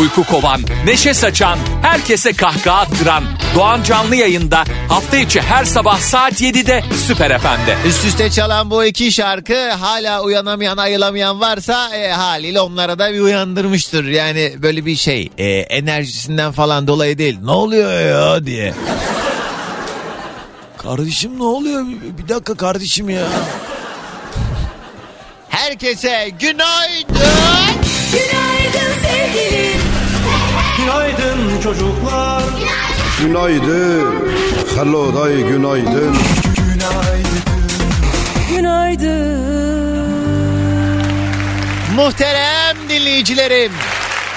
Uyku kovan, neşe saçan, herkese kahkaha attıran Doğan Canlı yayında hafta içi her sabah saat 7'de Süper FM'de. Üst üste çalan bu iki şarkı hala uyanamayan ayılamayan varsa e, haliyle onlara da bir uyandırmıştır. Yani böyle bir şey e, enerjisinden falan dolayı değil. Ne oluyor ya diye. Kardeşim ne oluyor? Bir, bir dakika kardeşim ya. Herkese günaydın. Günaydın sevgilim. Günaydın çocuklar. Günaydın. Hello day günaydın. Günaydın. Muhterem dinleyicilerim.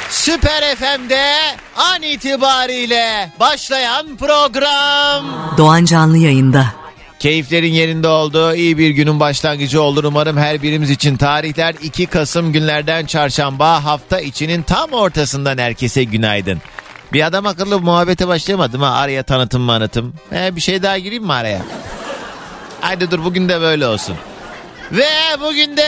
Süper FM'de an itibariyle başlayan program. Doğan Canlı yayında. Keyiflerin yerinde olduğu iyi bir günün başlangıcı olur umarım her birimiz için. Tarihler 2 Kasım günlerden çarşamba hafta içinin tam ortasından herkese günaydın. Bir adam akıllı muhabbete başlayamadım ha araya tanıtım manıtım. Ee, bir şey daha gireyim mi araya? Haydi dur bugün de böyle olsun. Ve bugün de...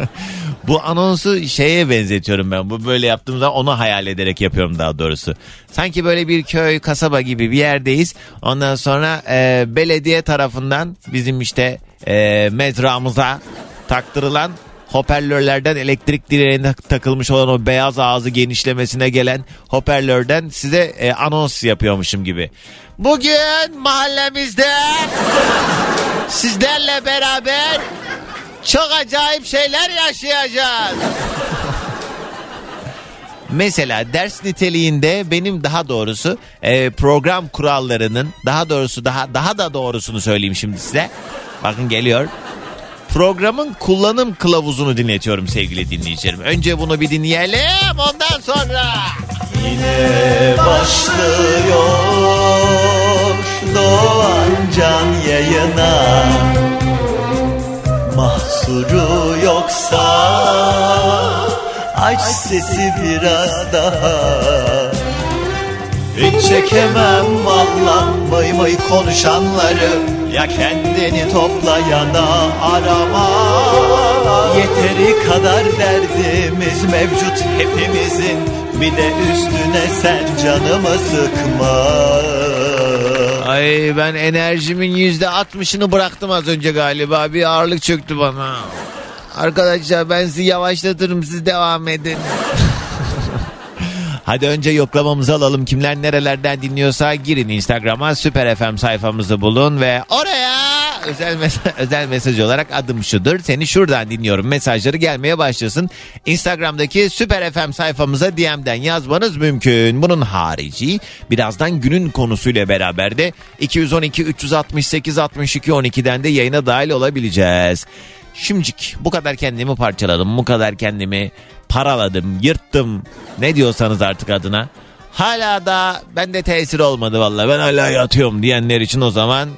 Bu anonsu şeye benzetiyorum ben. Bu böyle yaptığım zaman onu hayal ederek yapıyorum daha doğrusu. Sanki böyle bir köy, kasaba gibi bir yerdeyiz. Ondan sonra e, belediye tarafından bizim işte e, mezramıza taktırılan hoparlörlerden elektrik direğine takılmış olan o beyaz ağzı genişlemesine gelen hoparlörden size e, anons yapıyormuşum gibi. Bugün mahallemizde sizlerle beraber çok acayip şeyler yaşayacağız. Mesela ders niteliğinde benim daha doğrusu e, program kurallarının daha doğrusu daha daha da doğrusunu söyleyeyim şimdi size. Bakın geliyor. Programın kullanım kılavuzunu dinletiyorum sevgili dinleyicilerim. Önce bunu bir dinleyelim ondan sonra. Yine başlıyor Doğan Can yayına Mahsuru yoksa Aç sesi biraz daha. Hiç çekemem valla Mıy mıy konuşanları. Ya kendini topla ya da arama. Yeteri kadar derdimiz mevcut hepimizin. Bir de üstüne sen canımı sıkma Ay ben enerjimin yüzde altmışını bıraktım az önce galiba. Bir ağırlık çöktü bana. Arkadaşlar ben sizi yavaşlatırım siz devam edin. Hadi önce yoklamamızı alalım. Kimler nerelerden dinliyorsa girin Instagram'a Süper FM sayfamızı bulun ve oraya özel mesaj, özel mesaj olarak adım şudur. Seni şuradan dinliyorum mesajları gelmeye başlasın. Instagram'daki Süper FM sayfamıza DM'den yazmanız mümkün. Bunun harici birazdan günün konusuyla beraber de 212 368 62 12'den de yayına dahil olabileceğiz. Şimdicik bu kadar kendimi parçaladım, bu kadar kendimi paraladım, yırttım. Ne diyorsanız artık adına. Hala da bende tesir olmadı vallahi. Ben hala yatıyorum diyenler için o zaman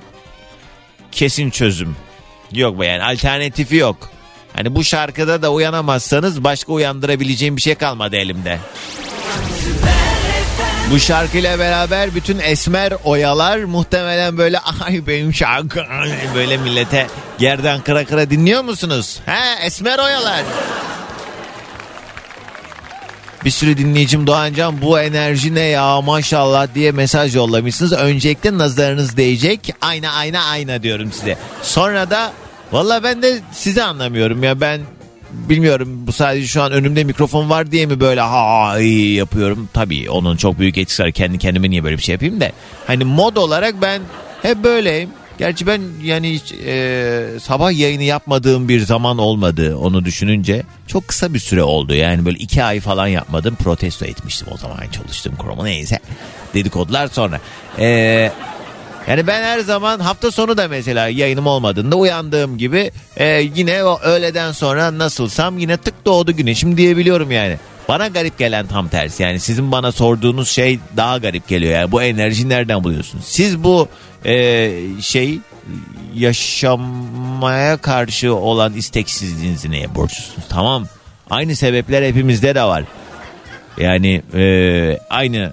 kesin çözüm. Yok be yani alternatifi yok. Hani bu şarkıda da uyanamazsanız başka uyandırabileceğim bir şey kalmadı elimde. Bu şarkıyla beraber bütün esmer oyalar muhtemelen böyle ay benim şarkı böyle millete yerden kıra kıra dinliyor musunuz? He esmer oyalar. Bir sürü dinleyicim Doğancan bu enerji ne ya maşallah diye mesaj yollamışsınız. Öncelikle nazarınız değecek. Ayna ayna ayna diyorum size. Sonra da valla ben de sizi anlamıyorum ya ben bilmiyorum bu sadece şu an önümde mikrofon var diye mi böyle ha yapıyorum. Tabii onun çok büyük etkisi var. Kendi kendime niye böyle bir şey yapayım da. Hani mod olarak ben hep böyleyim. Gerçi ben yani hiç e, sabah yayını yapmadığım bir zaman olmadı onu düşününce. Çok kısa bir süre oldu yani böyle iki ay falan yapmadım. Protesto etmiştim o zaman çalıştığım kurumu neyse. Dedikodular sonra. E, yani ben her zaman hafta sonu da mesela yayınım olmadığında uyandığım gibi e, yine o öğleden sonra nasılsam yine tık doğdu güneşim diyebiliyorum yani. Bana garip gelen tam tersi yani sizin bana sorduğunuz şey daha garip geliyor yani bu enerji nereden buluyorsunuz? Siz bu e, şey yaşamaya karşı olan isteksizliğinizi neye borçlusunuz tamam Aynı sebepler hepimizde de var. Yani e, aynı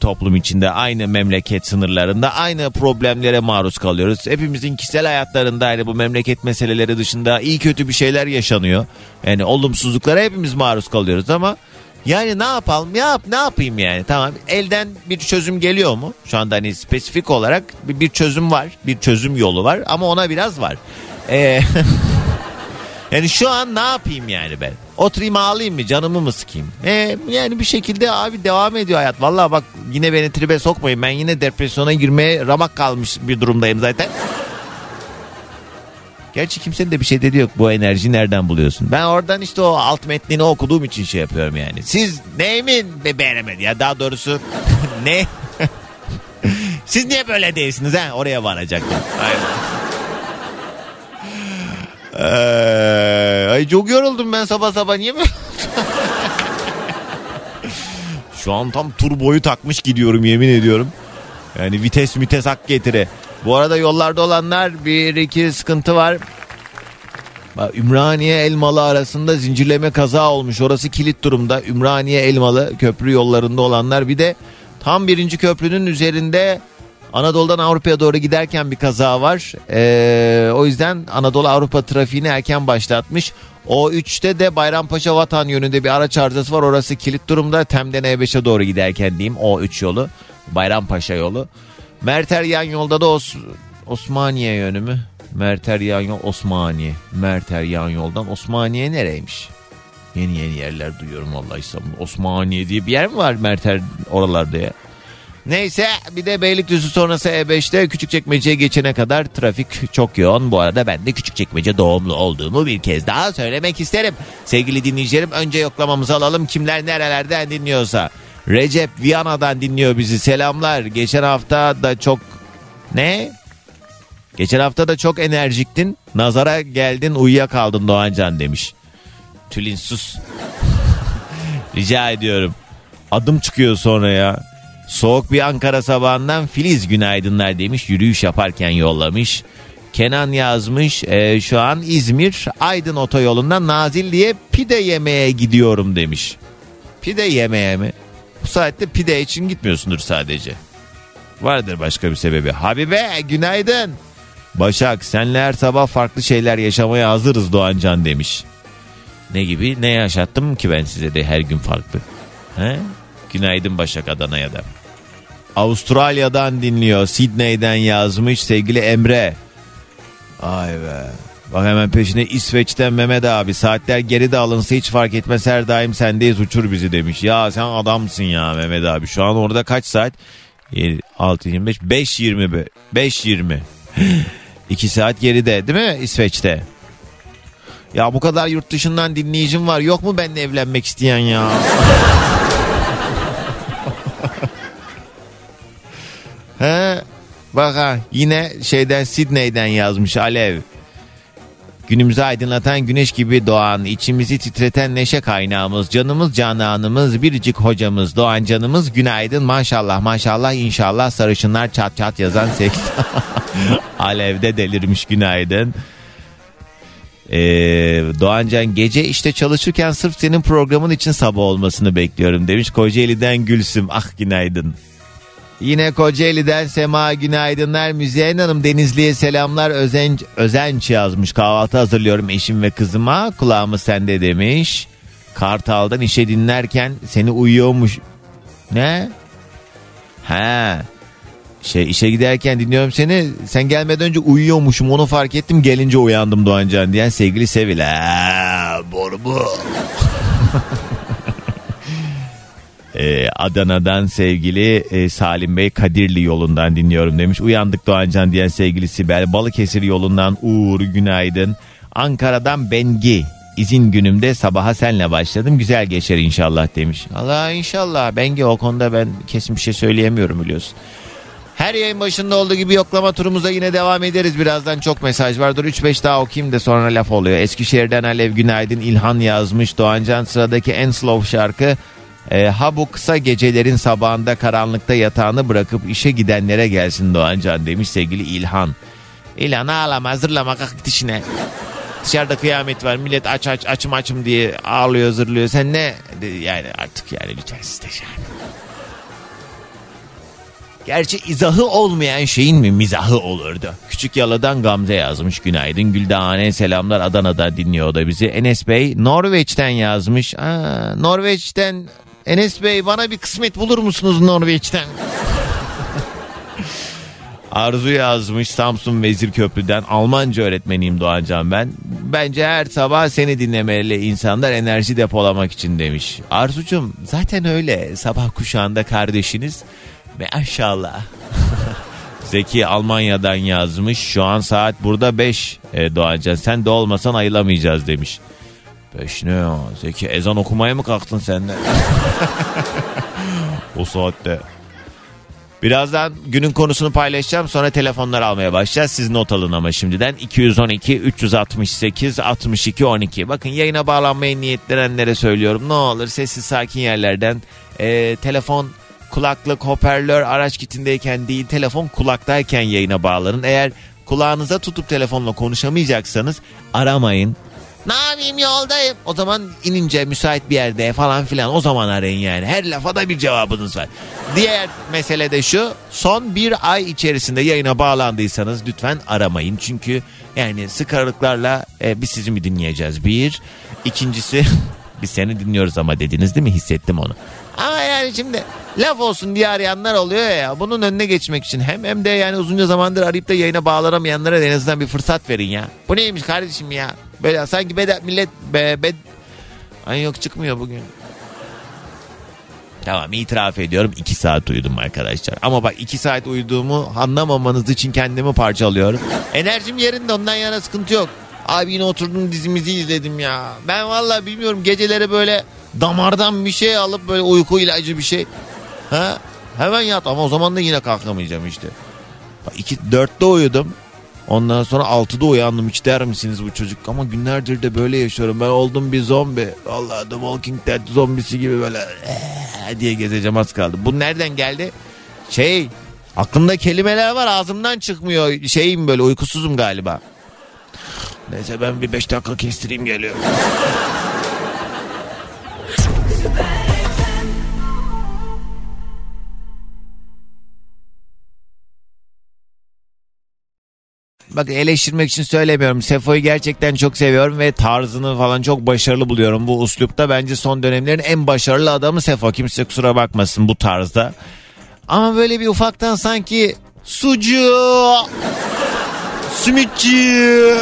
toplum içinde aynı memleket sınırlarında aynı problemlere maruz kalıyoruz. Hepimizin kişisel hayatlarında yani bu memleket meseleleri dışında iyi kötü bir şeyler yaşanıyor. Yani olumsuzluklara hepimiz maruz kalıyoruz ama yani ne yapalım ne yap ne yapayım yani tamam elden bir çözüm geliyor mu? Şu anda hani spesifik olarak bir, bir çözüm var bir çözüm yolu var ama ona biraz var. Ee, yani şu an ne yapayım yani ben? Oturayım ağlayayım mı canımı mı sıkayım? Ee, yani bir şekilde abi devam ediyor hayat. Vallahi bak yine beni tribe sokmayın. Ben yine depresyona girmeye ramak kalmış bir durumdayım zaten. Gerçi kimsenin de bir şey dedi yok. Bu enerjiyi nereden buluyorsun? Ben oradan işte o alt metnini okuduğum için şey yapıyorum yani. Siz neyimin be beğenemedi ya daha doğrusu ne? Siz niye böyle değilsiniz ha? Oraya varacaktım. Aynen. Ee, ay çok yoruldum ben sabah sabah niye böyle? Şu an tam turboyu takmış gidiyorum yemin ediyorum. Yani vites vites hak getire. Bu arada yollarda olanlar bir iki sıkıntı var. Bak, Ümraniye Elmalı arasında zincirleme kaza olmuş. Orası kilit durumda. Ümraniye Elmalı köprü yollarında olanlar bir de tam birinci köprünün üzerinde Anadolu'dan Avrupa'ya doğru giderken bir kaza var. Ee, o yüzden Anadolu Avrupa trafiğini erken başlatmış. O 3'te de Bayrampaşa Vatan yönünde bir araç arızası var. Orası kilit durumda. Tem'den E5'e doğru giderken diyeyim. O 3 yolu. Bayrampaşa yolu. Merter yan yolda da Os Osmaniye yönü mü? Merter yan yol Osmaniye. Merter yan yoldan Osmaniye nereymiş? Yeni yeni yerler duyuyorum vallahi İstanbul. Osmaniye diye bir yer mi var Merter oralarda ya? Neyse bir de Beylikdüzü sonrası E5'te Küçükçekmece'ye geçene kadar trafik çok yoğun. Bu arada ben de Küçükçekmece doğumlu olduğumu bir kez daha söylemek isterim. Sevgili dinleyicilerim önce yoklamamızı alalım. Kimler nerelerden dinliyorsa. Recep Viyana'dan dinliyor bizi. Selamlar. Geçen hafta da çok... Ne? Geçen hafta da çok enerjiktin. Nazara geldin uyuyakaldın Doğancan demiş. Tülin sus. Rica ediyorum. Adım çıkıyor sonra ya. Soğuk bir Ankara sabahından Filiz günaydınlar demiş. Yürüyüş yaparken yollamış. Kenan yazmış e, şu an İzmir Aydın otoyolundan Nazilli'ye pide yemeye gidiyorum demiş. Pide yemeye mi? Bu saatte pide için gitmiyorsundur sadece. Vardır başka bir sebebi. Habibe günaydın. Başak senle her sabah farklı şeyler yaşamaya hazırız Doğancan demiş. Ne gibi ne yaşattım ki ben size de her gün farklı. He? Günaydın Başak Adana'ya da. Avustralya'dan dinliyor. Sydney'den yazmış sevgili Emre. Ay be. Bak hemen peşine İsveç'ten Mehmet abi. Saatler geride alınsa hiç fark etmez her daim sendeyiz uçur bizi demiş. Ya sen adamsın ya Mehmet abi. Şu an orada kaç saat? 6 25 5 20 5 20. 2 saat geride değil mi İsveç'te? Ya bu kadar yurt dışından dinleyicim var. Yok mu benimle evlenmek isteyen ya? He, bak ha yine şeyden Sydney'den yazmış Alev. Günümüzü aydınlatan güneş gibi doğan, içimizi titreten neşe kaynağımız, canımız cananımız, biricik hocamız, doğan canımız günaydın maşallah maşallah inşallah sarışınlar çat çat yazan seks. Alev'de delirmiş günaydın. Ee, Doğancan gece işte çalışırken sırf senin programın için sabah olmasını bekliyorum demiş. Kocaeli'den Gülsüm ah günaydın. Yine Kocaeli'den Sema günaydınlar. Müzeyyen Hanım Denizli'ye selamlar. Özenç, özenç yazmış. Kahvaltı hazırlıyorum eşim ve kızıma. Kulağımı sende demiş. Kartal'dan işe dinlerken seni uyuyormuş. Ne? He. Şey işe giderken dinliyorum seni. Sen gelmeden önce uyuyormuşum onu fark ettim. Gelince uyandım Doğancan diyen sevgili Sevil. Ha, boru bu. Ee, Adana'dan sevgili e, Salim Bey Kadirli yolundan dinliyorum demiş. Uyandık Doğancan diyen sevgili Sibel. Balıkesir yolundan Uğur günaydın. Ankara'dan Bengi. İzin günümde sabaha senle başladım. Güzel geçer inşallah demiş. Allah inşallah Bengi o konuda ben kesin bir şey söyleyemiyorum biliyorsun. Her yayın başında olduğu gibi yoklama turumuza yine devam ederiz. Birazdan çok mesaj var. Dur 3-5 daha okuyayım da sonra laf oluyor. Eskişehir'den Alev Günaydın İlhan yazmış. Doğancan sıradaki en slow şarkı e, ha bu kısa gecelerin sabahında karanlıkta yatağını bırakıp işe gidenlere gelsin Doğancan demiş sevgili İlhan. İlhan ağlama hazırlama kalk git. Dışarıda kıyamet var. Millet aç aç açım açım diye ağlıyor zırlıyor. Sen ne? Yani artık yani lütfen siz de yani. Gerçi izahı olmayan şeyin mi mizahı olurdu? Küçük Yalı'dan Gamze yazmış günaydın. Güldağane selamlar Adana'da dinliyor da bizi. Enes Bey Norveç'ten yazmış. Aa, Norveç'ten Enes Bey bana bir kısmet bulur musunuz Norveç'ten? Arzu yazmış Samsun Vezir Köprü'den Almanca öğretmeniyim Doğancan ben. Bence her sabah seni dinlemeli insanlar enerji depolamak için demiş. Arzucum zaten öyle sabah kuşağında kardeşiniz maşallah. Zeki Almanya'dan yazmış. Şu an saat burada 5 e, Doğancan. Sen de olmasan ayılamayacağız demiş. 5 ne ya? Zeki ezan okumaya mı kalktın sen de? o saatte. Birazdan günün konusunu paylaşacağım sonra telefonlar almaya başlayacağız. Siz not alın ama şimdiden 212 368 62 12. Bakın yayına bağlanmayı niyetlenenlere söylüyorum. Ne olur sessiz sakin yerlerden e, telefon kulaklık hoparlör araç kitindeyken değil telefon kulaktayken yayına bağlanın. Eğer kulağınıza tutup telefonla konuşamayacaksanız aramayın. Ne yapayım yoldayım. O zaman inince müsait bir yerde falan filan o zaman arayın yani. Her lafa da bir cevabınız var. Diğer mesele de şu. Son bir ay içerisinde yayına bağlandıysanız lütfen aramayın. Çünkü yani sık aralıklarla e, biz sizi mi dinleyeceğiz? Bir. İkincisi biz seni dinliyoruz ama dediniz değil mi? Hissettim onu. Ama yani şimdi laf olsun diye arayanlar oluyor ya. Bunun önüne geçmek için hem hem de yani uzunca zamandır arayıp da yayına bağlanamayanlara en azından bir fırsat verin ya. Bu neymiş kardeşim ya? Böyle sanki bed millet be, bed... Ay yok çıkmıyor bugün. Tamam itiraf ediyorum 2 saat uyudum arkadaşlar. Ama bak 2 saat uyuduğumu anlamamanız için kendimi parçalıyorum. Enerjim yerinde ondan yana sıkıntı yok. Abi yine oturdum dizimizi izledim ya. Ben vallahi bilmiyorum geceleri böyle damardan bir şey alıp böyle uyku ilacı bir şey. Ha? Hemen yat ama o zaman da yine kalkamayacağım işte. İki, dörtte uyudum. Ondan sonra altıda uyandım hiç der misiniz bu çocuk? Ama günlerdir de böyle yaşıyorum. Ben oldum bir zombi. Vallahi The Walking Dead zombisi gibi böyle ee, diye gezeceğim az kaldı. Bu nereden geldi? Şey aklımda kelimeler var ağzımdan çıkmıyor. Şeyim böyle uykusuzum galiba. Neyse ben bir beş dakika kestireyim geliyorum. Bak eleştirmek için söylemiyorum. Sefo'yu gerçekten çok seviyorum ve tarzını falan çok başarılı buluyorum. Bu uslupta bence son dönemlerin en başarılı adamı Sefo. Kimse kusura bakmasın bu tarzda. Ama böyle bir ufaktan sanki sucu, simitçi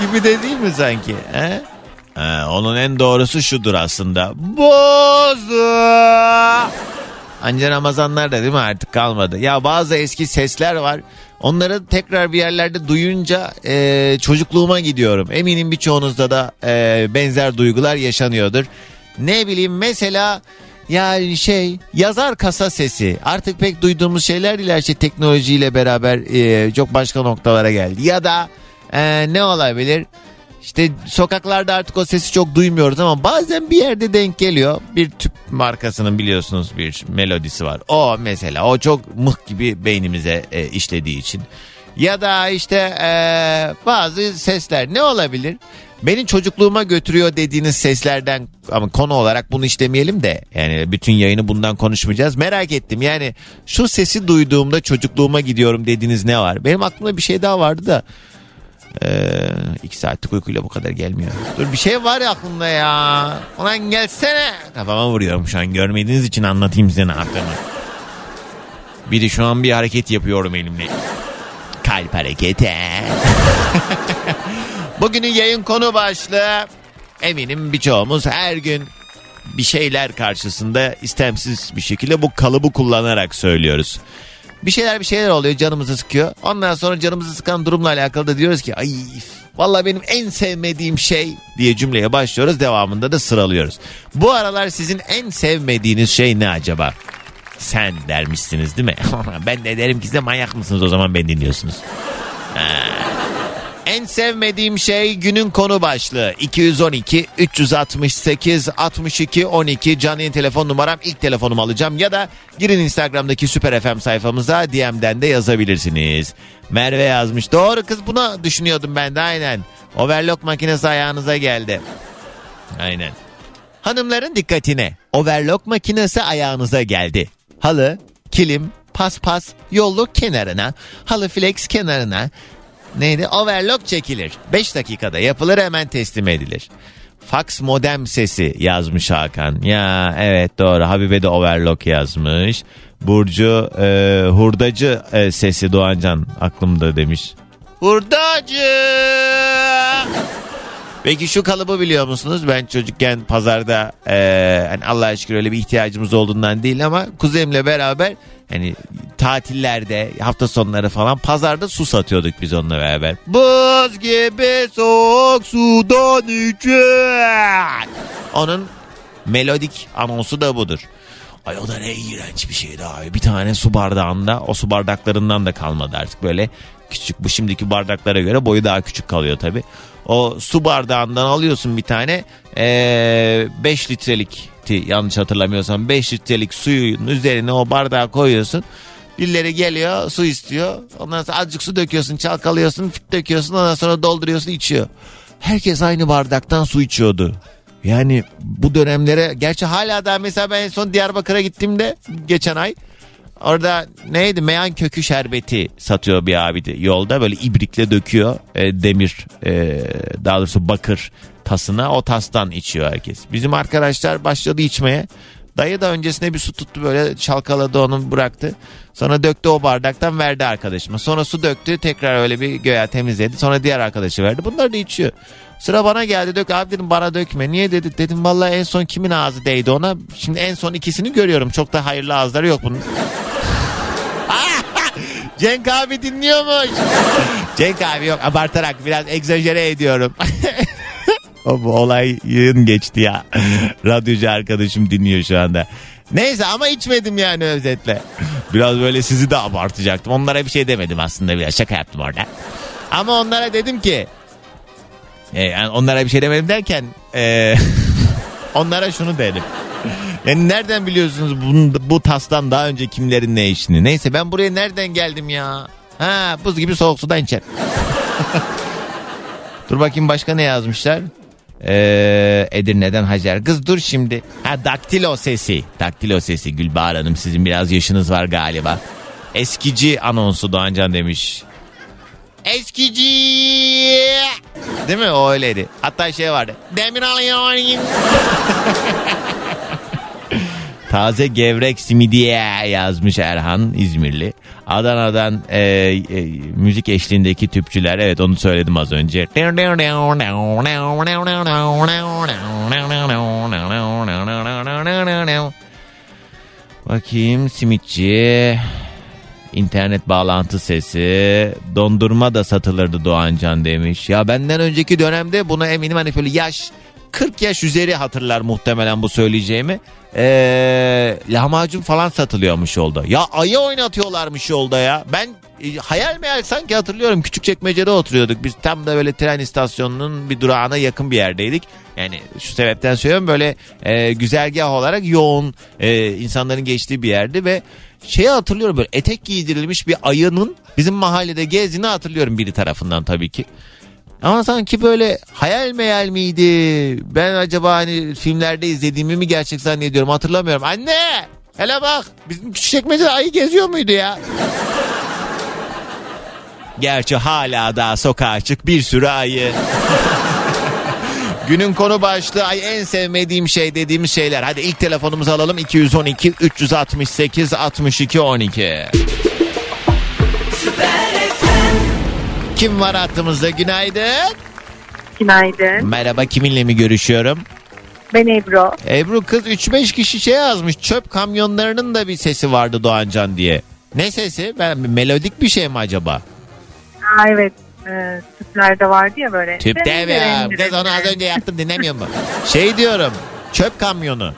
gibi de değil mi sanki? He? He, onun en doğrusu şudur aslında. Bozu. Anca Ramazanlar da değil mi artık kalmadı. Ya bazı eski sesler var. Onları tekrar bir yerlerde duyunca e, çocukluğuma gidiyorum. Eminim birçoğunuzda da e, benzer duygular yaşanıyordur. Ne bileyim mesela yani şey yazar kasa sesi artık pek duyduğumuz şeyler her şey teknolojiyle beraber e, çok başka noktalara geldi. Ya da e, ne olabilir? İşte sokaklarda artık o sesi çok duymuyoruz ama bazen bir yerde denk geliyor. Bir tüp markasının biliyorsunuz bir melodisi var. O mesela o çok mıh gibi beynimize e, işlediği için. Ya da işte e, bazı sesler ne olabilir? Beni çocukluğuma götürüyor dediğiniz seslerden ama konu olarak bunu işlemeyelim de yani bütün yayını bundan konuşmayacağız. Merak ettim yani şu sesi duyduğumda çocukluğuma gidiyorum dediğiniz ne var? Benim aklımda bir şey daha vardı da ee, iki saatlik uykuyla bu kadar gelmiyor. Dur bir şey var ya aklımda ya. Ulan gelsene. Kafama vuruyorum şu an. Görmediğiniz için anlatayım size ne yaptığımı. Biri şu an bir hareket yapıyorum elimle. Kalp hareketi. Bugünün yayın konu başlığı. Eminim birçoğumuz her gün bir şeyler karşısında istemsiz bir şekilde bu kalıbı kullanarak söylüyoruz. Bir şeyler bir şeyler oluyor canımızı sıkıyor. Ondan sonra canımızı sıkan durumla alakalı da diyoruz ki ay vallahi benim en sevmediğim şey diye cümleye başlıyoruz. Devamında da sıralıyoruz. Bu aralar sizin en sevmediğiniz şey ne acaba? Sen dermişsiniz değil mi? ben de derim ki size manyak mısınız o zaman beni dinliyorsunuz. En sevmediğim şey günün konu başlığı. 212 368 62 12 canlı yayın telefon numaram ilk telefonumu alacağım ya da girin Instagram'daki Süper FM sayfamıza DM'den de yazabilirsiniz. Merve yazmış. Doğru kız buna düşünüyordum ben de aynen. Overlock makinesi ayağınıza geldi. Aynen. Hanımların dikkatine. Overlock makinesi ayağınıza geldi. Halı, kilim, paspas, yolluk kenarına, halı flex kenarına. Neydi? Overlock çekilir. 5 dakikada yapılır hemen teslim edilir. Fax modem sesi yazmış Hakan. Ya evet doğru. Habibe de overlock yazmış. Burcu e, hurdacı e, sesi Doğancan aklımda demiş. Hurdacı. Peki şu kalıbı biliyor musunuz? Ben çocukken pazarda e, hani Allah'a şükür öyle bir ihtiyacımız olduğundan değil ama kuzenimle beraber hani tatillerde hafta sonları falan pazarda su satıyorduk biz onunla beraber. Buz gibi soğuk sudan için. Onun melodik anonsu da budur. Ay o da ne iğrenç bir şeydi abi. Bir tane su bardağında o su bardaklarından da kalmadı artık böyle küçük. Bu şimdiki bardaklara göre boyu daha küçük kalıyor tabi. O su bardağından alıyorsun bir tane 5 litrelik yanlış hatırlamıyorsam 5 litrelik suyun üzerine o bardağı koyuyorsun. Birileri geliyor su istiyor. Ondan sonra azıcık su döküyorsun çalkalıyorsun fit döküyorsun ondan sonra dolduruyorsun içiyor. Herkes aynı bardaktan su içiyordu. Yani bu dönemlere gerçi hala da mesela ben en son Diyarbakır'a gittiğimde geçen ay orada neydi meyan kökü şerbeti satıyor bir abi de yolda böyle ibrikle döküyor e, demir e, daha doğrusu bakır tasına o tastan içiyor herkes. Bizim arkadaşlar başladı içmeye. Dayı da öncesine bir su tuttu böyle çalkaladı onu bıraktı. Sonra döktü o bardaktan verdi arkadaşıma. Sonra su döktü tekrar öyle bir göğe temizledi. Sonra diğer arkadaşı verdi. Bunlar da içiyor. Sıra bana geldi dök abi dedim bana dökme. Niye dedi dedim vallahi en son kimin ağzı değdi ona. Şimdi en son ikisini görüyorum. Çok da hayırlı ağızları yok bunun. Cenk abi dinliyormuş. Cenk abi yok abartarak biraz egzajere ediyorum. o bu olayın geçti ya. Radyocu arkadaşım dinliyor şu anda. Neyse ama içmedim yani özetle. Biraz böyle sizi de abartacaktım. Onlara bir şey demedim aslında biraz şaka yaptım orada. Ama onlara dedim ki e, yani onlara bir şey demedim derken e, onlara şunu dedim. Yani nereden biliyorsunuz bunun, bu tastan daha önce kimlerin ne işini? Neyse ben buraya nereden geldim ya? Ha buz gibi soğuk sudan içer. dur bakayım başka ne yazmışlar? Ee, Edirne'den Hacer. Kız dur şimdi. Ha daktilo sesi. Daktilo sesi Gülbahar Hanım sizin biraz yaşınız var galiba. Eskici anonsu Doğancan demiş. Eskici. Değil mi? O öyleydi. Hatta şey vardı. Demir alıyorum. Taze gevrek simidiye yazmış Erhan İzmirli. Adana'dan e, e, müzik eşliğindeki tüpçüler evet onu söyledim az önce. Bakayım simitçi. İnternet bağlantı sesi. Dondurma da satılırdı Doğancan demiş. Ya benden önceki dönemde buna eminim hani böyle yaş 40 yaş üzeri hatırlar muhtemelen bu söyleyeceğimi. Ee, lahmacun falan satılıyormuş yolda. Ya ayı oynatıyorlarmış yolda ya. Ben e, hayal meyal sanki hatırlıyorum. Küçük çekmecede oturuyorduk. Biz tam da böyle tren istasyonunun bir durağına yakın bir yerdeydik. Yani şu sebepten söylüyorum böyle e, güzergah olarak yoğun e, insanların geçtiği bir yerdi ve şeyi hatırlıyorum böyle etek giydirilmiş bir ayının bizim mahallede gezdiğini hatırlıyorum biri tarafından tabii ki. Ama sanki böyle hayal meyal miydi? Ben acaba hani filmlerde izlediğimi mi gerçek zannediyorum hatırlamıyorum. Anne! Hele bak bizim küçük çekmecede ayı geziyor muydu ya? Gerçi hala daha sokağa açık bir sürü ayı. Günün konu başlığı ay en sevmediğim şey dediğimiz şeyler. Hadi ilk telefonumuzu alalım 212 368 62 12. Kim var hattımızda? Günaydın. Günaydın. Merhaba kiminle mi görüşüyorum? Ben Ebru. Ebru kız 3-5 kişi şey yazmış. Çöp kamyonlarının da bir sesi vardı Doğancan diye. Ne sesi? Ben melodik bir şey mi acaba? Aa, evet. E, tüplerde vardı ya böyle. Tüp de mi ya? Kız onu az önce yaptım dinlemiyor mu? Şey diyorum. Çöp kamyonu.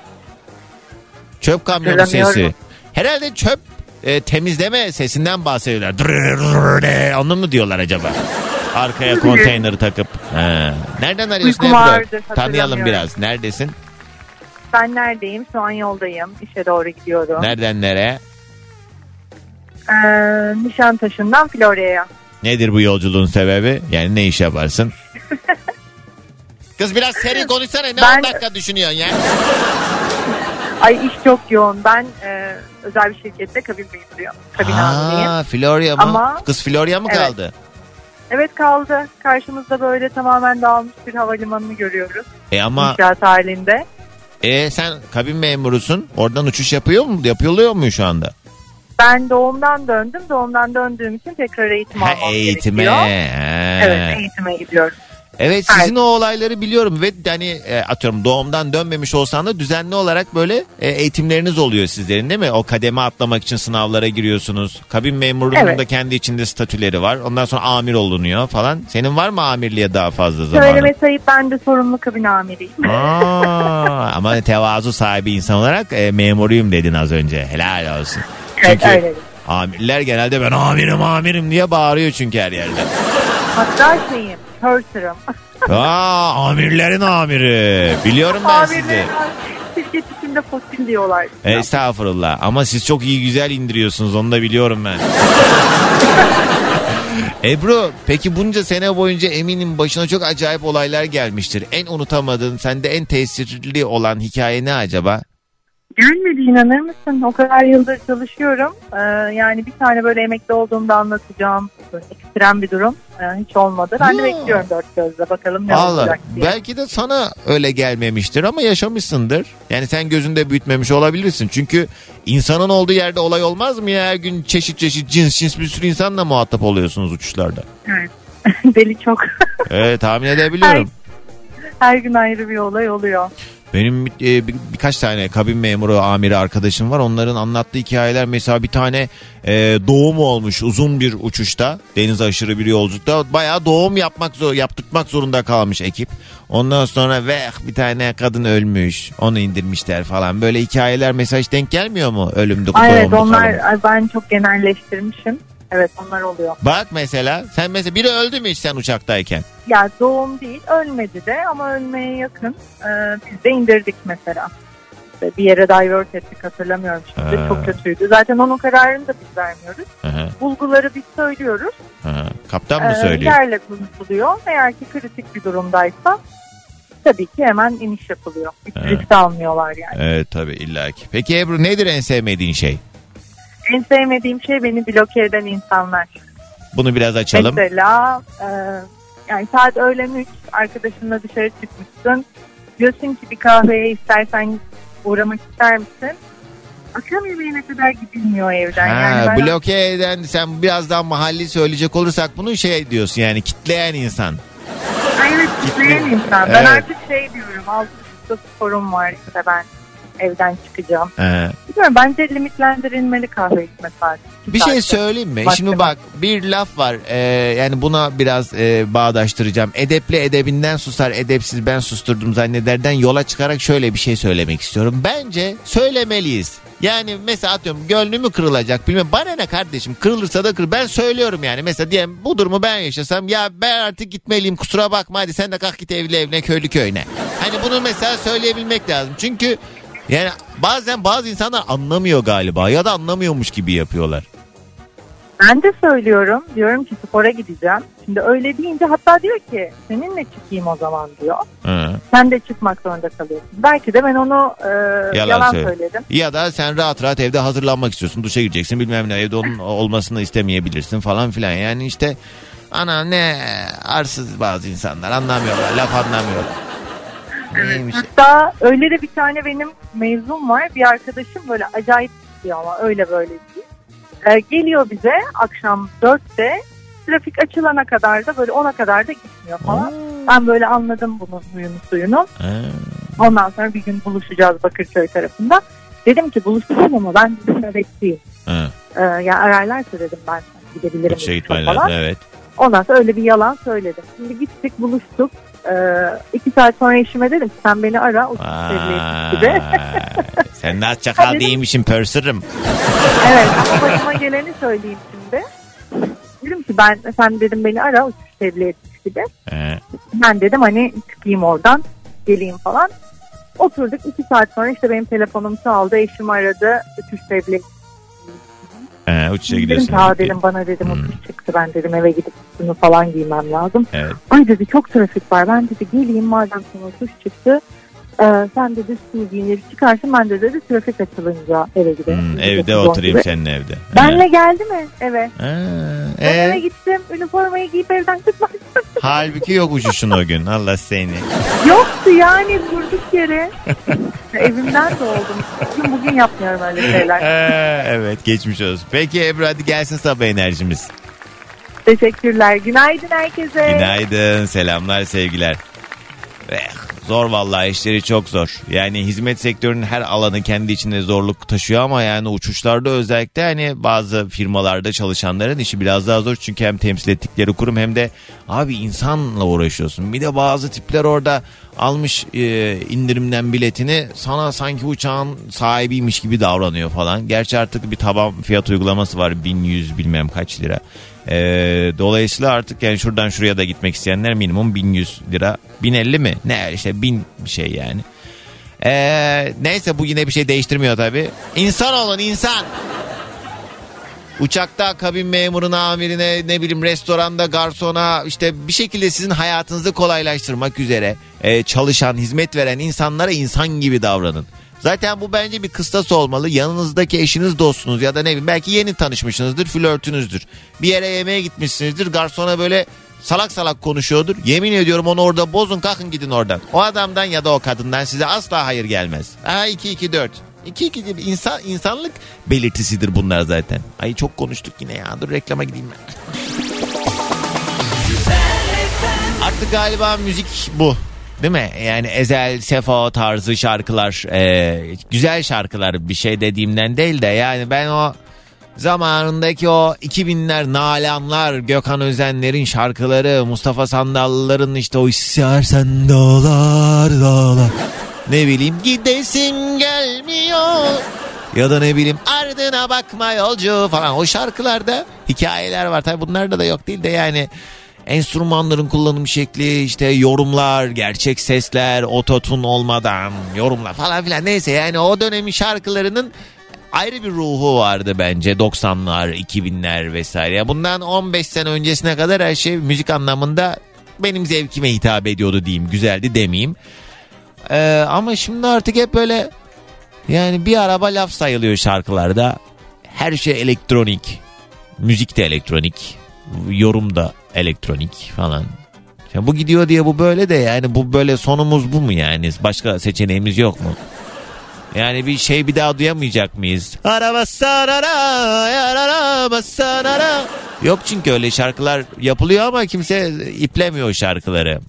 Çöp kamyonu sesi. Herhalde çöp e, temizleme sesinden bahsediyorlar. Onu mu diyorlar acaba? Arkaya konteyner takıp. Ha. Nereden arıyorsun Ebru? vardı, Tanıyalım biraz. Neredesin? Ben neredeyim? Şu an yoldayım. İşe doğru gidiyorum. Nereden nereye? Ee, Nişantaşı'ndan Florya'ya. Nedir bu yolculuğun sebebi? Yani ne iş yaparsın? Kız biraz seri konuşsana. Ne Ben- 10 dakika düşünüyorsun ya? Ay iş çok yoğun. Ben e, özel bir şirkette kabin memuruyum. Kabin. Aa, Florya mı? Ama- Kız Florya mı Evet. kaldı? Evet kaldı. Karşımızda böyle tamamen dağılmış bir havalimanını görüyoruz. E ama İnşaat halinde. e, sen kabin memurusun. Oradan uçuş yapıyor mu? Yapılıyor mu şu anda? Ben doğumdan döndüm. Doğumdan döndüğüm için tekrar eğitim Ha, almam eğitime. gerekiyor. Evet eğitime gidiyorum. Evet sizin o olayları biliyorum ve hani e, atıyorum doğumdan dönmemiş olsan da düzenli olarak böyle e, eğitimleriniz oluyor sizlerin değil mi? O kademe atlamak için sınavlara giriyorsunuz. Kabin memurluğunun Evet. da kendi içinde statüleri var. Ondan sonra amir olunuyor falan. Senin var mı amirliğe daha fazla zamanı? Söyleme sayıp ben de sorumlu kabin amiriyim. Aa, ama tevazu sahibi insan olarak e, memuruyum dedin az önce. Helal olsun. Evet Çünkü öyle. amirler genelde ben amirim amirim diye bağırıyor çünkü her yerde. Hatta şeyim, purser'ım. Aa, amirlerin amiri. Biliyorum ben sizi. Amirlerin şirket içinde fosil diyorlar. Estağfurullah ama siz çok iyi güzel indiriyorsunuz onu da biliyorum ben. Ebru peki bunca sene boyunca eminim başına çok acayip olaylar gelmiştir. En unutamadığın sende en tesirli olan hikaye ne acaba? Gelmedi inanır mısın? O kadar yıldır çalışıyorum. Ee, yani bir tane böyle emekli olduğumda anlatacağım ekstrem bir durum ee, hiç olmadı. Ben de Ya. bekliyorum dört gözle bakalım ne Allah olacak diye. belki de sana öyle gelmemiştir ama yaşamışsındır. Yani sen gözünde büyütmemiş olabilirsin. Çünkü insanın olduğu yerde olay olmaz mı ya? Her gün çeşit çeşit cins cins bir sürü insanla muhatap oluyorsunuz uçuşlarda. Evet. Deli çok. Evet tahmin edebiliyorum. Her gün ayrı bir olay oluyor. Benim e, bir- birkaç tane kabin memuru amiri arkadaşım var. Onların anlattığı hikayeler mesela bir tane e, doğum olmuş uzun bir uçuşta. Deniz aşırı bir yolculukta. Bayağı doğum yapmak zor, yaptırtmak zorunda kalmış ekip. Ondan sonra ve bir tane kadın ölmüş. Onu indirmişler falan. Böyle hikayeler hiç denk gelmiyor mu ölümdü evet doğumdu onlar falan? ben çok genelleştirmişim. Evet onlar oluyor. Bak mesela sen mesela biri öldü mü hiç sen uçaktayken? Ya doğum değil ölmedi de ama ölmeye yakın. Ee, biz de indirdik mesela. İşte bir yere divert ettik hatırlamıyorum şimdi. Ha. Çok kötüydü. Zaten onun kararını da biz vermiyoruz. Hı, Bulguları biz söylüyoruz. hı. Kaptan mı Ee, söylüyor? yerle konuşuluyor. Eğer ki kritik bir durumdaysa tabii ki hemen iniş yapılıyor. Hiç risk almıyorlar yani. Evet tabii illaki. Peki Ebru nedir en sevmediğin şey? En sevmediğim şey beni bloke eden insanlar. Bunu biraz açalım. Mesela e, yani saat öğlen 3 arkadaşınla dışarı çıkmışsın. Diyorsun ki bir kahveye istersen uğramak ister misin? Akşam yemeğine kadar gidilmiyor evden. Ha, yani ben bloke eden sen biraz daha mahalli söyleyecek olursak bunu şey diyorsun yani kitleyen insan. Evet kitleyen insan. Ben Evet. artık şey diyorum. Altı sporum var işte ben evden çıkacağım. Ha. Bilmiyorum bence limitlendirilmeli kahve içme saati. Bir şey söyleyeyim mi? Maksimum. Şimdi bak bir laf var Ee, yani buna biraz e, bağdaştıracağım. Edepli edebinden susar edepsiz ben susturdum zannederden yola çıkarak şöyle bir şey söylemek istiyorum. Bence söylemeliyiz. Yani mesela atıyorum gönlümü kırılacak bilmem bana ne kardeşim kırılırsa da kır ben söylüyorum yani mesela diyelim bu durumu ben yaşasam ya ben artık gitmeliyim kusura bakma hadi sen de kalk git evli evine köylü köyüne. Hani bunu mesela söyleyebilmek lazım çünkü yani bazen bazı insanlar anlamıyor galiba ya da anlamıyormuş gibi yapıyorlar. Ben de söylüyorum. Diyorum ki spora gideceğim. Şimdi öyle deyince hatta diyor ki seninle çıkayım o zaman diyor. Hı. Sen de çıkmak zorunda kalıyorsun. Belki de ben onu e, Yalan yalan, söyle. söyledim. Ya da sen rahat rahat evde hazırlanmak istiyorsun. Duşa gireceksin bilmem ne evde onun olmasını istemeyebilirsin falan filan. Yani işte ana ne arsız bazı insanlar anlamıyorlar laf anlamıyorlar. Neymiş? Hatta öyle de bir tane benim mezun var. Bir arkadaşım böyle acayip istiyor ama öyle böyle değil. E, geliyor bize akşam 4'te trafik açılana kadar da böyle 10'a kadar da gitmiyor falan. Ben böyle anladım bunun huyunu suyunu. Ha. Ondan sonra bir gün buluşacağız Bakırköy tarafında. Dedim ki buluşacağım ama ben sizinle bekleyeyim. Ha. Ee, yani ararlarsa dedim ben gidebilirim. Uçuşa buluşma gitmen lazım evet. Ondan sonra öyle bir yalan söyledim. Şimdi gittik buluştuk. Ee, iki saat sonra eşime dedim ki sen beni ara seviyesi gibi. Sen ne çakal Hadi. değilmişsin pörsürüm. evet başıma geleni söyleyeyim şimdi. Dedim ki ben sen dedim beni ara uçuş tebliğ etmiş gibi. Ee, Ben dedim hani çıkayım oradan geleyim falan. Oturduk iki saat sonra işte benim telefonum çaldı. Eşim aradı. Uçuş tebliğ. Ee, uçuşa Dedim gidiyorsun. ki "Aa," dedim bana dedim Hmm. uçuş çıktı. Ben dedim eve gidip üstümü falan giymem lazım. Evet. Ay dedi çok trafik var. Ben dedi geleyim madem sana uçuş çıktı. Ee, sen dedi üstünü giyinir çıkarsın. Ben de dedi trafik açılınca eve giderim. Hmm, evde oturayım gibi. senin evde. Benle geldi mi eve? Ha, Ben eve ee, gittim. Üniformayı giyip evden çıkmadım. halbuki yok uçuşun o gün. Allah seni. Yoktu yani durduk yere. Evimden de oldum. Bugün bugün yapmıyorum öyle şeyler. Ee, evet geçmiş olsun. Peki Ebru hadi gelsin sabah enerjimiz. Teşekkürler. Günaydın herkese. Günaydın, selamlar, sevgiler. Eh, zor vallahi işleri çok zor. Yani hizmet sektörünün her alanı kendi içinde zorluk taşıyor ama yani uçuşlarda özellikle hani bazı firmalarda çalışanların işi biraz daha zor. Çünkü hem temsil ettikleri kurum hem de abi insanla uğraşıyorsun. Bir de bazı tipler orada almış e, indirimden biletini sana sanki uçağın sahibiymiş gibi davranıyor falan. Gerçi artık bir taban fiyat uygulaması var 1100 bilmem kaç lira. Ee, dolayısıyla artık yani şuradan şuraya da gitmek isteyenler minimum 1100 lira. 1050 mi? Ne işte 1000 bir şey yani. Ee, neyse bu yine bir şey değiştirmiyor tabii. İnsan olun insan. Uçakta kabin memuruna, amirine, ne bileyim restoranda, garsona işte bir şekilde sizin hayatınızı kolaylaştırmak üzere e, çalışan, hizmet veren insanlara insan gibi davranın. Zaten bu bence bir kıstas olmalı. Yanınızdaki eşiniz, dostunuz ya da ne bileyim belki yeni tanışmışsınızdır, flörtünüzdür. Bir yere yemeğe gitmişsinizdir, garsona böyle salak salak konuşuyordur. Yemin ediyorum onu orada bozun kalkın gidin oradan. O adamdan ya da o kadından size asla hayır gelmez. Aha 2 2 4. 2 2 insan insanlık belirtisidir bunlar zaten. Ay çok konuştuk yine ya. Dur reklama gideyim ben. Artık galiba müzik bu. Değil mi? Yani Ezel, Sefo tarzı şarkılar, e, güzel şarkılar bir şey dediğimden değil de yani ben o zamanındaki o 2000'ler Nalanlar, Gökhan Özenler'in şarkıları, Mustafa Sandallıların işte o istersen dağlar dağlar. Ne bileyim gidesim gelmiyor. Ya da ne bileyim ardına bakma yolcu falan o şarkılarda hikayeler var. Tabi bunlarda da yok değil de yani enstrümanların kullanım şekli işte yorumlar gerçek sesler ototun olmadan yorumlar falan filan neyse yani o dönemin şarkılarının ayrı bir ruhu vardı bence 90'lar 2000'ler vesaire. Ya Bundan 15 sene öncesine kadar her şey müzik anlamında benim zevkime hitap ediyordu diyeyim güzeldi demeyeyim. Ee, ama şimdi artık hep böyle yani bir araba laf sayılıyor şarkılarda. Her şey elektronik. Müzik de elektronik. Yorum da elektronik falan. Ya bu gidiyor diye bu böyle de yani bu böyle sonumuz bu mu yani? Başka seçeneğimiz yok mu? Yani bir şey bir daha duyamayacak mıyız? Yok çünkü öyle şarkılar yapılıyor ama kimse iplemiyor şarkıları.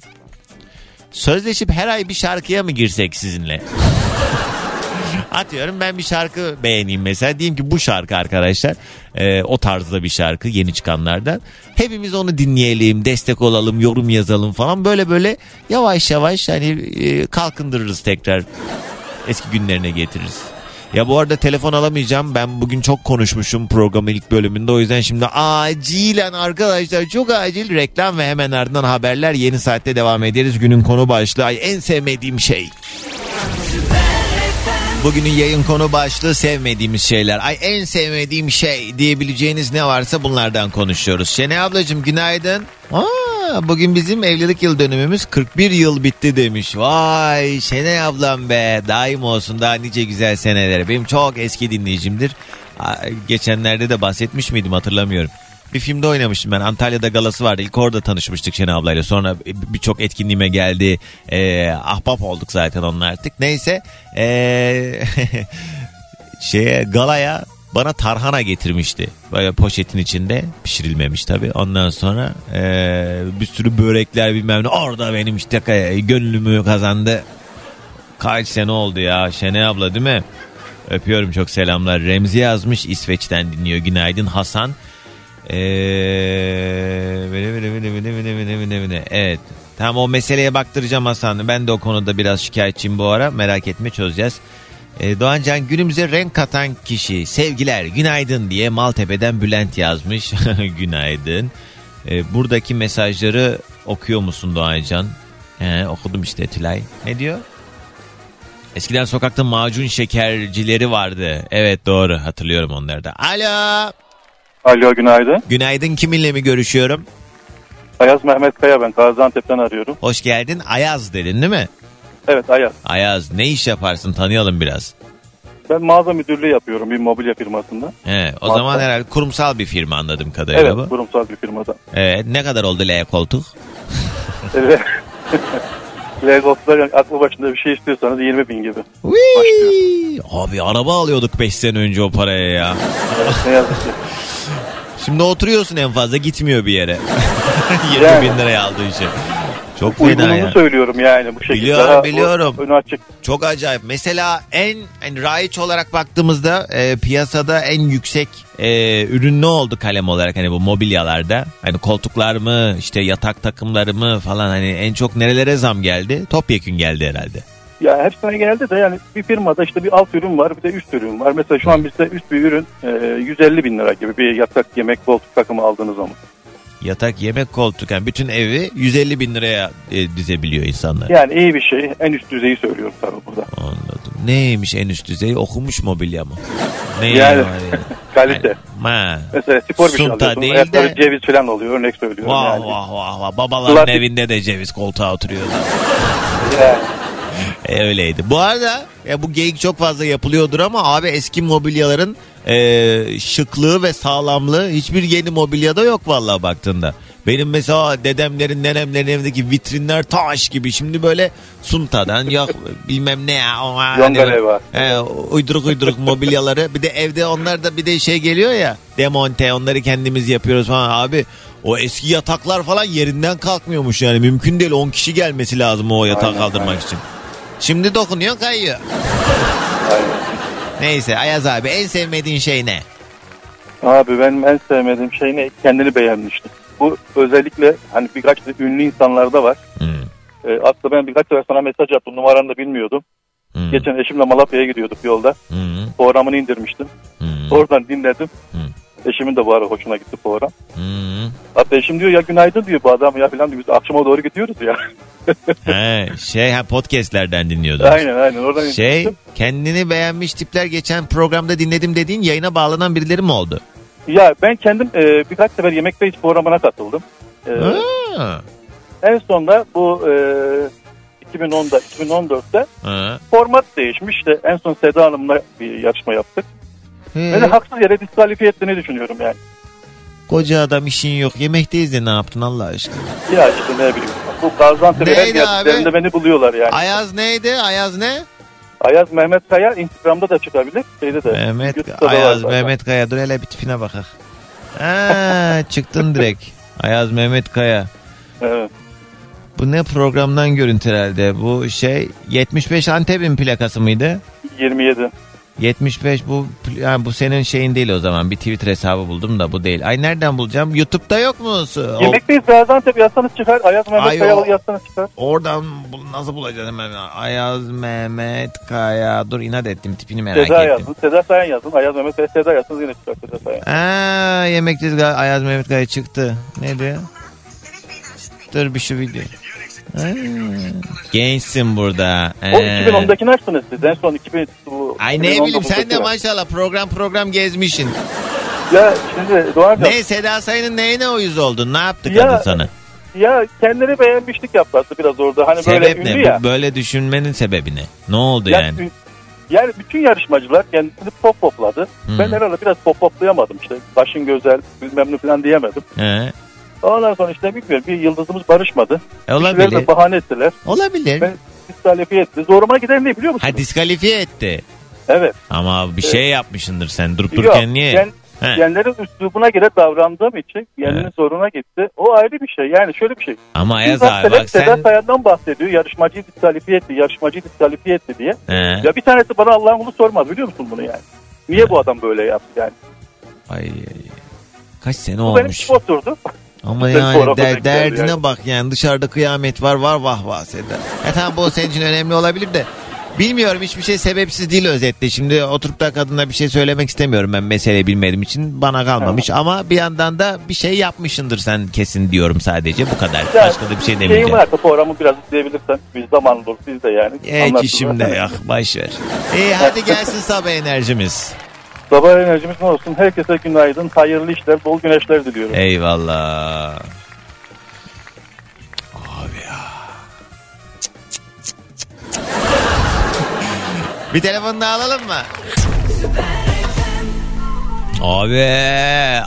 Sözleşip her ay bir şarkıya mı girsek sizinle? Atıyorum ben bir şarkı beğeneyim mesela. Diyeyim ki bu şarkı arkadaşlar e, o tarzda bir şarkı yeni çıkanlardan. Hepimiz onu dinleyelim, destek olalım, yorum yazalım falan. Böyle böyle yavaş yavaş hani e, kalkındırırız tekrar. Eski günlerine getiririz. Ya bu arada telefon alamayacağım. Ben bugün çok konuşmuşum programın ilk bölümünde. O yüzden şimdi acilen arkadaşlar çok acil reklam ve hemen ardından haberler. Yeni saatte devam ederiz. Günün konu başlığı. En sevmediğim şey. Bugünün yayın konu başlığı sevmediğimiz şeyler. Ay en sevmediğim şey diyebileceğiniz ne varsa bunlardan konuşuyoruz. Şene ablacığım günaydın. Aa, bugün bizim evlilik yıl dönümümüz 41 yıl bitti demiş. Vay Şene ablam be daim olsun daha nice güzel senelere. Benim çok eski dinleyicimdir. Geçenlerde de bahsetmiş miydim hatırlamıyorum. Bir filmde oynamıştım ben. Antalya'da galası vardı. İlk orada tanışmıştık Şene ablayla. Sonra birçok etkinliğime geldi. Ee, ahbap olduk zaten onunla artık. Neyse. Ee, şeye galaya bana tarhana getirmişti. Böyle poşetin içinde pişirilmemiş tabii. Ondan sonra e, bir sürü börekler bilmem ne. Orada benim işte gönlümü kazandı. Kaç sene oldu ya Şene abla değil mi? Öpüyorum çok selamlar. Remzi yazmış İsveç'ten dinliyor. Günaydın Hasan. Eee... Evet. Tamam o meseleye baktıracağım Hasan. Ben de o konuda biraz şikayetçiyim bu ara. Merak etme çözeceğiz. Ee, Doğancan günümüze renk katan kişi. Sevgiler günaydın diye Maltepe'den Bülent yazmış. günaydın. e, buradaki mesajları okuyor musun Doğancan? He, okudum işte Tülay. Ne diyor? Eskiden sokakta macun şekercileri vardı. Evet doğru hatırlıyorum onları da. Alo. Alo günaydın. Günaydın kiminle mi görüşüyorum? Ayaz Mehmet Kaya ben Gaziantep'ten arıyorum. Hoş geldin. Ayaz dedin değil mi? Evet Ayaz. Ayaz ne iş yaparsın tanıyalım biraz. Ben mağaza müdürlüğü yapıyorum bir mobilya firmasında. He, o Mağaza. zaman herhalde kurumsal bir firma anladığım kadarıyla Evet bu. kurumsal bir firmada. Evet, ne kadar oldu L koltuk? Evet. Legos'ta aklı başında bir şey istiyorsanız 20 bin gibi. Whee! Abi araba alıyorduk 5 sene önce o paraya ya. Evet, ne yazık ki. Şimdi oturuyorsun en fazla gitmiyor bir yere. 20 Yani. bin liraya aldığın şey. Çok fena Uygununu ya. söylüyorum yani bu şekilde. Biliyorum, Daha o- biliyorum. Önü açık. Çok acayip. Mesela en hani raiç olarak baktığımızda e, piyasada en yüksek e, ürün ne oldu kalem olarak hani bu mobilyalarda? Hani koltuklar mı işte yatak takımları mı falan hani en çok nerelere zam geldi? Topyekün geldi herhalde. Ya hepsine geldi de yani bir firmada işte bir alt ürün var bir de üst ürün var. Mesela şu an bizde üst bir ürün e, 150 bin lira gibi bir yatak yemek koltuk takımı aldığınız zaman. Yatak, yemek, koltuk yani bütün evi 150 bin liraya e, dizebiliyor insanlar. Yani iyi bir şey en üst düzeyi söylüyorum tabii burada. Anladım. Neymiş en üst düzey? Okumuş mobilya mı? Ne Yani, yani? Kalite. Ha. Mesela spor bir şey alıyorsun. değil Ayakları de- ceviz falan oluyor örnek söylüyorum Vah yani. vah vah vah. Babaların Plastik- evinde de ceviz koltuğa oturuyorlar. Yani. E, öyleydi. Bu arada ya bu geyik çok fazla yapılıyordur ama abi eski mobilyaların e, şıklığı ve sağlamlığı hiçbir yeni mobilyada yok vallahi baktığında. Benim mesela dedemlerin nenemlerin evindeki vitrinler taş gibi. Şimdi böyle suntadan yok bilmem ne ya. hani e, uyduruk uyduruk mobilyaları. Bir de evde onlar da bir de şey geliyor ya demonte onları kendimiz yapıyoruz falan abi. O eski yataklar falan yerinden kalkmıyormuş yani. Mümkün değil 10 kişi gelmesi lazım o yatağı Aynen, kaldırmak aynen. için. Şimdi dokunuyor kayıyor. Aynen. Neyse Ayaz abi en sevmediğin şey ne? Abi benim en sevmediğim şey ne? Kendini beğenmişti. Bu özellikle hani birkaç da ünlü insanlarda var. Hmm, Ee, aslında ben birkaç sefer sana mesaj attım. Numaranı da bilmiyordum. hmm, Geçen eşimle Malatya'ya gidiyorduk yolda. hmm, Programını indirmiştim. hmm, Oradan dinledim. Hmm. Eşimin de bu ara hoşuna gitti program. hmm. Hatta eşim diyor ya günaydın diyor bu adam ya falan diyor. Biz akşama doğru gidiyoruz ya. He, şey ha podcastlerden dinliyordunuz. aynen aynen oradan Şey indirmiştim. kendini beğenmiş tipler geçen programda dinledim dediğin yayına bağlanan birileri mi oldu? Ya ben kendim e, birkaç sefer Yemek Bey programına katıldım. E, Ha, en sonunda bu e, 2010'da 2014'te ha. format değişmiş. İşte en son Seda Hanım'la bir yarışma yaptık. He, Beni haksız yere diskalifiye ettiğini düşünüyorum yani. koca adam işin yok yemekteyiz de ne yaptın Allah aşkına? Ya işte ne bileyim. Bu Gaziantep'e her Neydi abi? beni buluyorlar yani. Ayaz neydi? Ayaz ne? Ayaz Mehmet Kaya Instagram'da da çıkabilir. Şeyde de. Mehmet YouTube'da da var Ayaz zaten. Mehmet Kaya dur hele bir tipine bakak. Ha, çıktın direkt. Ayaz Mehmet Kaya. Evet. Bu ne programdan görüntü herhalde? Bu şey 75 Antep'in plakası mıydı? 27. 75 bu yani bu senin şeyin değil o zaman. Bir Twitter hesabı buldum da bu değil. Ay nereden bulacağım? YouTube'da yok mu? Yemekteyiz Gaziantep yazsanız çıkar. Ayaz Mehmet Ay, Kaya yazsanız çıkar. Oradan bu- nasıl bulacağız hemen? Ayaz Mehmet Kaya. Dur inat ettim tipini merak Seda ettim. yazın. Seda Sayan yazın. Ayaz Mehmet Kaya Seda yazsanız yine çıkar Seda Sayan. Aa, yemekteyiz Ayaz Mehmet Kaya çıktı. Ne diyor? Dur bir şu video. Ha, gençsin burada. O Ee. 2010'dakini açtınız siz. En son 2000 bu Ay ne bileyim sen de 2019'daki var. maşallah program program gezmişsin. Ya şimdi Doğan Ne Seda Sayın'ın neyine uyuz oldun? Ne yaptı Ya, kadın sana? ya kendini beğenmişlik yaptı aslında biraz orada. Hani Sebep böyle ne? ya. Bu- Böyle düşünmenin sebebi ne? Ne oldu Yani, yani? yani bütün yarışmacılar kendisini pop popladı. Hmm. Ben herhalde biraz pop poplayamadım işte. Başın güzel bilmem ne falan diyemedim. He. Ondan sonra işte bilmiyorum bir yıldızımız barışmadı. E, olabilir. de bahane ettiler. Olabilir. Ben diskalifiye etti. Zoruma giden ne biliyor musun? Ha diskalifiye etti. Evet. Ama bir şey yapmışsındır sen durup Yok, dururken niye? gen- He. genlerin üslubuna göre davrandığım için kendinin Evet. zoruna gitti. O ayrı bir şey. Yani şöyle bir şey. Ama Ayaz abi bak bak Sedat sen... Sayan'dan bahsediyor. Yarışmacıyı diskalifiye etti, yarışmacıyı diskalifiye etti diye. He. Ya bir tanesi bana Allah'ın kulu sormaz biliyor musun bunu yani? Niye bu adam böyle yaptı yani? Ay. Kaç sene Bu benim olmuş. içime oturdu. Ama yani der- derdine yani. bak yani dışarıda kıyamet var var vah vah Seda. E tamam bu senin için önemli olabilir de Bilmiyorum hiçbir şey sebepsiz değil özetle. Şimdi oturup da kadına bir şey söylemek istemiyorum ben mesele bilmediğim için. Bana kalmamış ama bir yandan da bir şey yapmışındır sen kesin diyorum sadece bu kadar. Yani Başka da bir şey Şeyim demeyeceğim. varsa programı biraz izleyebilirsen biz zaman olur biz de yani. Hiç işimde yok boş ver. İyi hadi gelsin sabah enerjimiz. Sabah enerjimiz ne olsun? Herkese günaydın, hayırlı işler, bol güneşler diliyorum. Eyvallah. Abi ya. Bir telefon daha alalım mı? Abi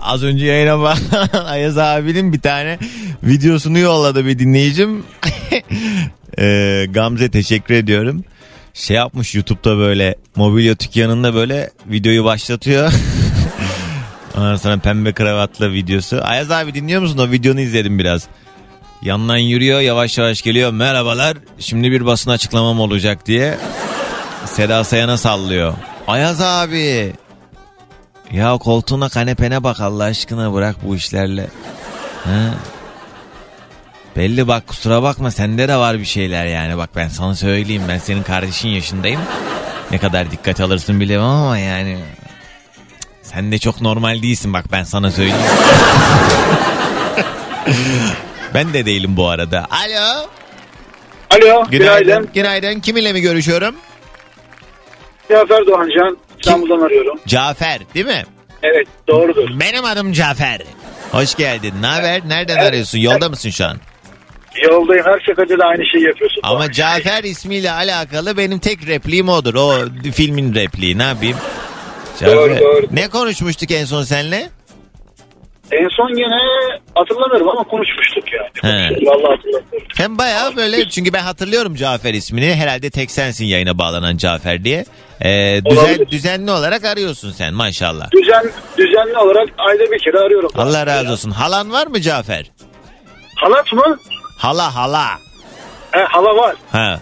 az önce yayına bak Ayaz abinin bir tane videosunu yolladı bir dinleyicim. Ee, Gamze teşekkür ediyorum. Şey yapmış YouTube'da böyle mobilya dükkanında böyle videoyu başlatıyor. Ondan sonra pembe kravatlı videosu. Ayaz abi dinliyor musun? O videonu izledim biraz. Yandan yürüyor yavaş yavaş geliyor. Merhabalar şimdi bir basın açıklamam olacak diye. Seda Sayan'a sallıyor. Ayaz abi. Ya koltuğuna kanepene bak Allah aşkına bırak bu işlerle. Ha? Belli bak kusura bakma sende de var bir şeyler yani. Bak ben sana söyleyeyim ben senin kardeşin yaşındayım. Ne kadar dikkat alırsın bilemem ama yani. Sen de çok normal değilsin bak ben sana söyleyeyim. ben de değilim bu arada. Alo. Alo, Günaydın. günaydın. Günaydın. Kiminle mi görüşüyorum? Cafer Doğancan. İstanbul'dan arıyorum. Cafer değil mi? Evet, doğrudur. Benim adım Cafer. Hoş geldin. Ne haber? Nereden arıyorsun? Yolda mısın şu an? Yoldayım. Her seferinde de aynı şeyi yapıyorsun. Ama Cafer ismiyle alakalı benim tek repliğim odur. O filmin repliği. Ne yapayım? Cafer. Doğru, doğru. Ne konuşmuştuk en son seninle? En son yine hatırlamıyorum ama konuşmuştuk yani. He. Vallahi hatırlamıyorum. Hem bayağı böyle çünkü ben hatırlıyorum Cafer ismini. Herhalde tek sensin yayına bağlanan Cafer diye. Ee, düzen, Olabilir. düzenli olarak arıyorsun sen maşallah. Düzen, düzenli olarak ayda bir kere arıyorum. Allah razı olsun. Halan var mı Cafer? Halat mı? Hala hala. He, hala var. Ha.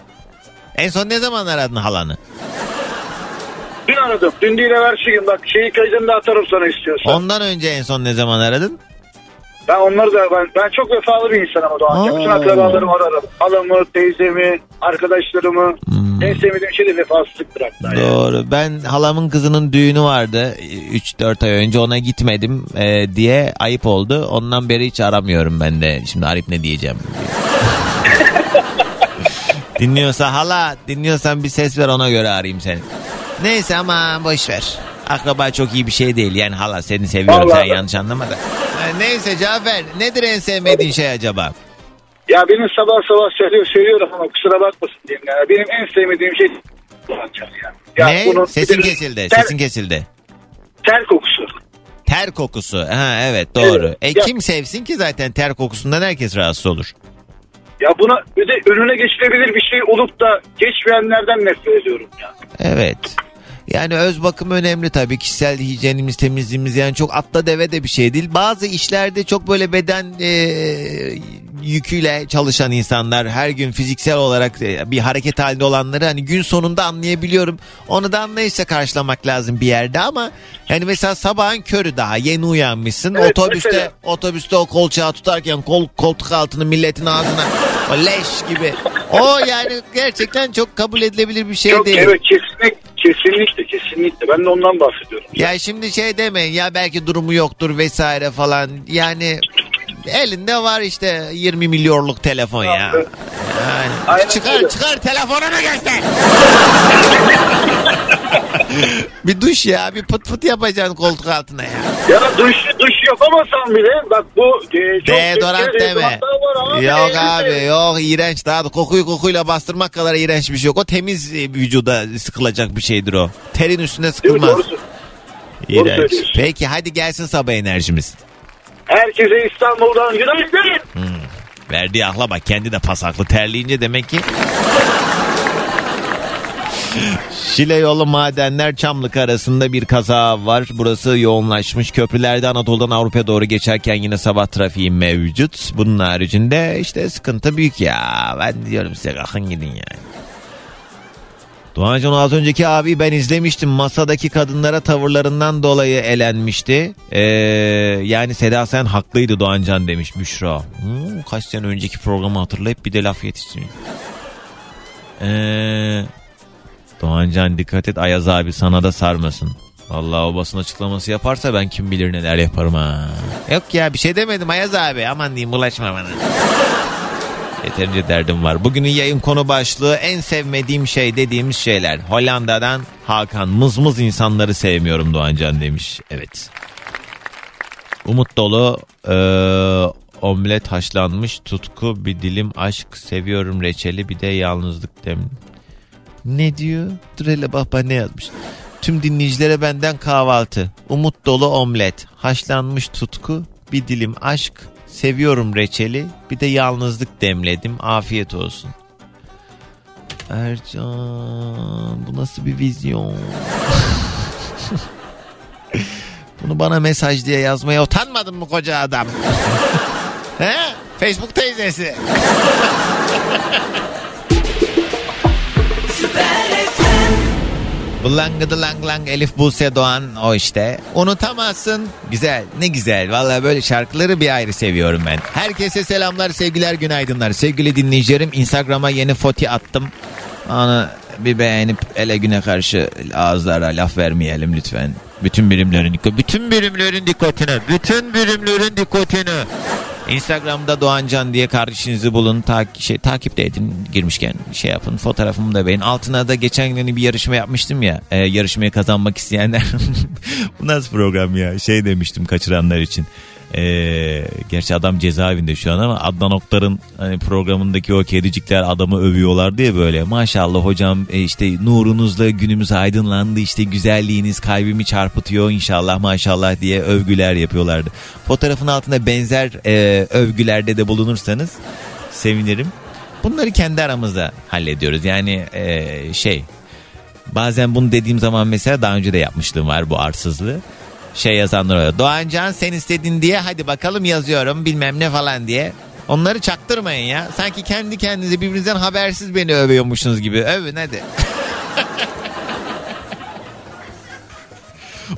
En son ne zaman aradın halanı? Dün aradım. Dün değil evvelsi gün. Bak şeyi kaydını da atarım sana istiyorsan. Ondan önce en son ne zaman aradın? Ben onları da ben, ben çok vefalı bir insanım o. Aa. Bütün akrabalarımı ararım. Halamı, teyzemi, arkadaşlarımı. En sevmediğim şey de vefasızlıktır hatta. yani. Doğru. Ben halamın kızının düğünü vardı 3-4 ay önce ona gitmedim e, diye ayıp oldu. Ondan beri hiç aramıyorum ben de. Şimdi arayıp ne diyeceğim. Dinliyorsa hala dinliyorsan bir ses ver ona göre arayayım seni. Neyse ama boş ver. Akraba çok iyi bir şey değil. Yani hala seni seviyorum Vallahi sen ben- yanlış anlama da. Ha, Neyse Cafer nedir en sevmediğin şey acaba? Ya benim sabah sabah söylüyor, söylüyorum ama kusura bakmasın diyeyim yani. Benim en sevmediğim şey Doğancan ya. ya ne? bunun- Sesin kesildi. Ter, Sesin kesildi. ter kokusu. Ter kokusu. Ha evet doğru. Evet. E Ya- kim sevsin ki zaten ter kokusundan herkes rahatsız olur. Ya buna bir de önüne geçilebilir bir şey olup da geçmeyenlerden nefret ediyorum ya. Evet. Yani öz bakım önemli tabii. Kişisel hijyenimiz, temizliğimiz yani çok atla deve de bir şey değil. Bazı işlerde çok böyle beden e, yüküyle çalışan insanlar her gün fiziksel olarak e, bir hareket halinde olanları hani gün sonunda anlayabiliyorum. Onu da anlayışla karşılamak lazım bir yerde ama yani mesela sabahın körü daha yeni uyanmışsın. Evet, otobüste mesela. otobüste o kolçağı tutarken kol, koltuk altını milletin ağzına o leş gibi. O yani gerçekten çok kabul edilebilir bir şey Yok değil. evet kesinlikle, kesinlikle kesinlikle ben de ondan bahsediyorum. Ya şimdi şey demeyin ya belki durumu yoktur vesaire falan. Yani elinde var işte 20 milyonluk telefon ya. Yani çıkar öyle. çıkar telefonunu göster. bir duş ya bir pıt pıt yapacaksın koltuk altına ya. Ya duş, duş yapamasan bile bak bu e, çok Deodorant deme. abi. Yok abi evet. yok iğrenç daha da kokuyu kokuyla bastırmak kadar iğrenç bir şey yok. O temiz e, vücuda sıkılacak bir şeydir o. Terin üstüne sıkılmaz. Doğru, doğru İğrenç. Peki hadi gelsin sabah enerjimiz. Herkese İstanbul'dan günaydın. Verdiği akla bak kendi de pasaklı terleyince demek ki. Şile yolu madenler Çamlık arasında bir kaza var. Burası yoğunlaşmış. Köprülerde Anadolu'dan Avrupa'ya doğru geçerken yine sabah trafiği mevcut. Bunun haricinde işte sıkıntı büyük ya. Ben diyorum size kalkın gidin yani. Doğancan az önceki abi ben izlemiştim. Masadaki kadınlara tavırlarından dolayı elenmişti. Ee, yani Seda sen haklıydı Doğancan demiş Büşra. Hmm, kaç sene önceki programı hatırlayıp bir de laf yetiştiriyor. Ee, Doğancan dikkat et Ayaz abi sana da sarmasın. Vallahi o basın açıklaması yaparsa ben kim bilir neler yaparım ha. Yok ya bir şey demedim Ayaz abi aman diyeyim bulaşma bana. Yeterince derdim var. Bugünün yayın konu başlığı en sevmediğim şey dediğimiz şeyler. Hollanda'dan Hakan mızmız insanları sevmiyorum Doğancan demiş. Evet. Umut dolu e, omlet haşlanmış tutku bir dilim aşk seviyorum reçeli bir de yalnızlık dem. Ne diyor? Dur hele bak bak ne yazmış. Tüm dinleyicilere benden kahvaltı. Umut dolu omlet, haşlanmış tutku, bir dilim aşk, seviyorum reçeli, bir de yalnızlık demledim. Afiyet olsun. Ercan bu nasıl bir vizyon? Bunu bana mesaj diye yazmaya utanmadın mı koca adam? He? Facebook teyzesi. Blangıdı lang lang Elif Buse Doğan o işte. Unutamazsın. Güzel ne güzel. Valla böyle şarkıları bir ayrı seviyorum ben. Herkese selamlar sevgiler günaydınlar. Sevgili dinleyicilerim Instagram'a yeni foti attım. Onu bir beğenip ele güne karşı ağızlara laf vermeyelim lütfen. Bütün birimlerin bütün birimlerin dikkatine, bütün birimlerin dikkatine. Instagram'da Doğancan diye kardeşinizi bulun. Ta şey, takip de edin girmişken şey yapın. Fotoğrafımı da beğenin. Altına da geçen gün bir yarışma yapmıştım ya. E, yarışmayı kazanmak isteyenler. Bu nasıl program ya? Şey demiştim kaçıranlar için. Ee, gerçi adam cezaevinde şu an ama Adnan Oktar'ın hani programındaki o kedicikler adamı övüyorlar diye böyle maşallah hocam e, işte nurunuzla günümüz aydınlandı işte güzelliğiniz kalbimi çarpıtıyor inşallah maşallah diye övgüler yapıyorlardı. Fotoğrafın altında benzer e, övgülerde de bulunursanız sevinirim. Bunları kendi aramızda hallediyoruz yani e, şey bazen bunu dediğim zaman mesela daha önce de yapmışlığım var bu arsızlığı şey yazanlar oluyor. Doğancan sen istedin diye hadi bakalım yazıyorum bilmem ne falan diye. Onları çaktırmayın ya. Sanki kendi kendinize birbirinizden habersiz beni övüyormuşsunuz gibi. Övün hadi.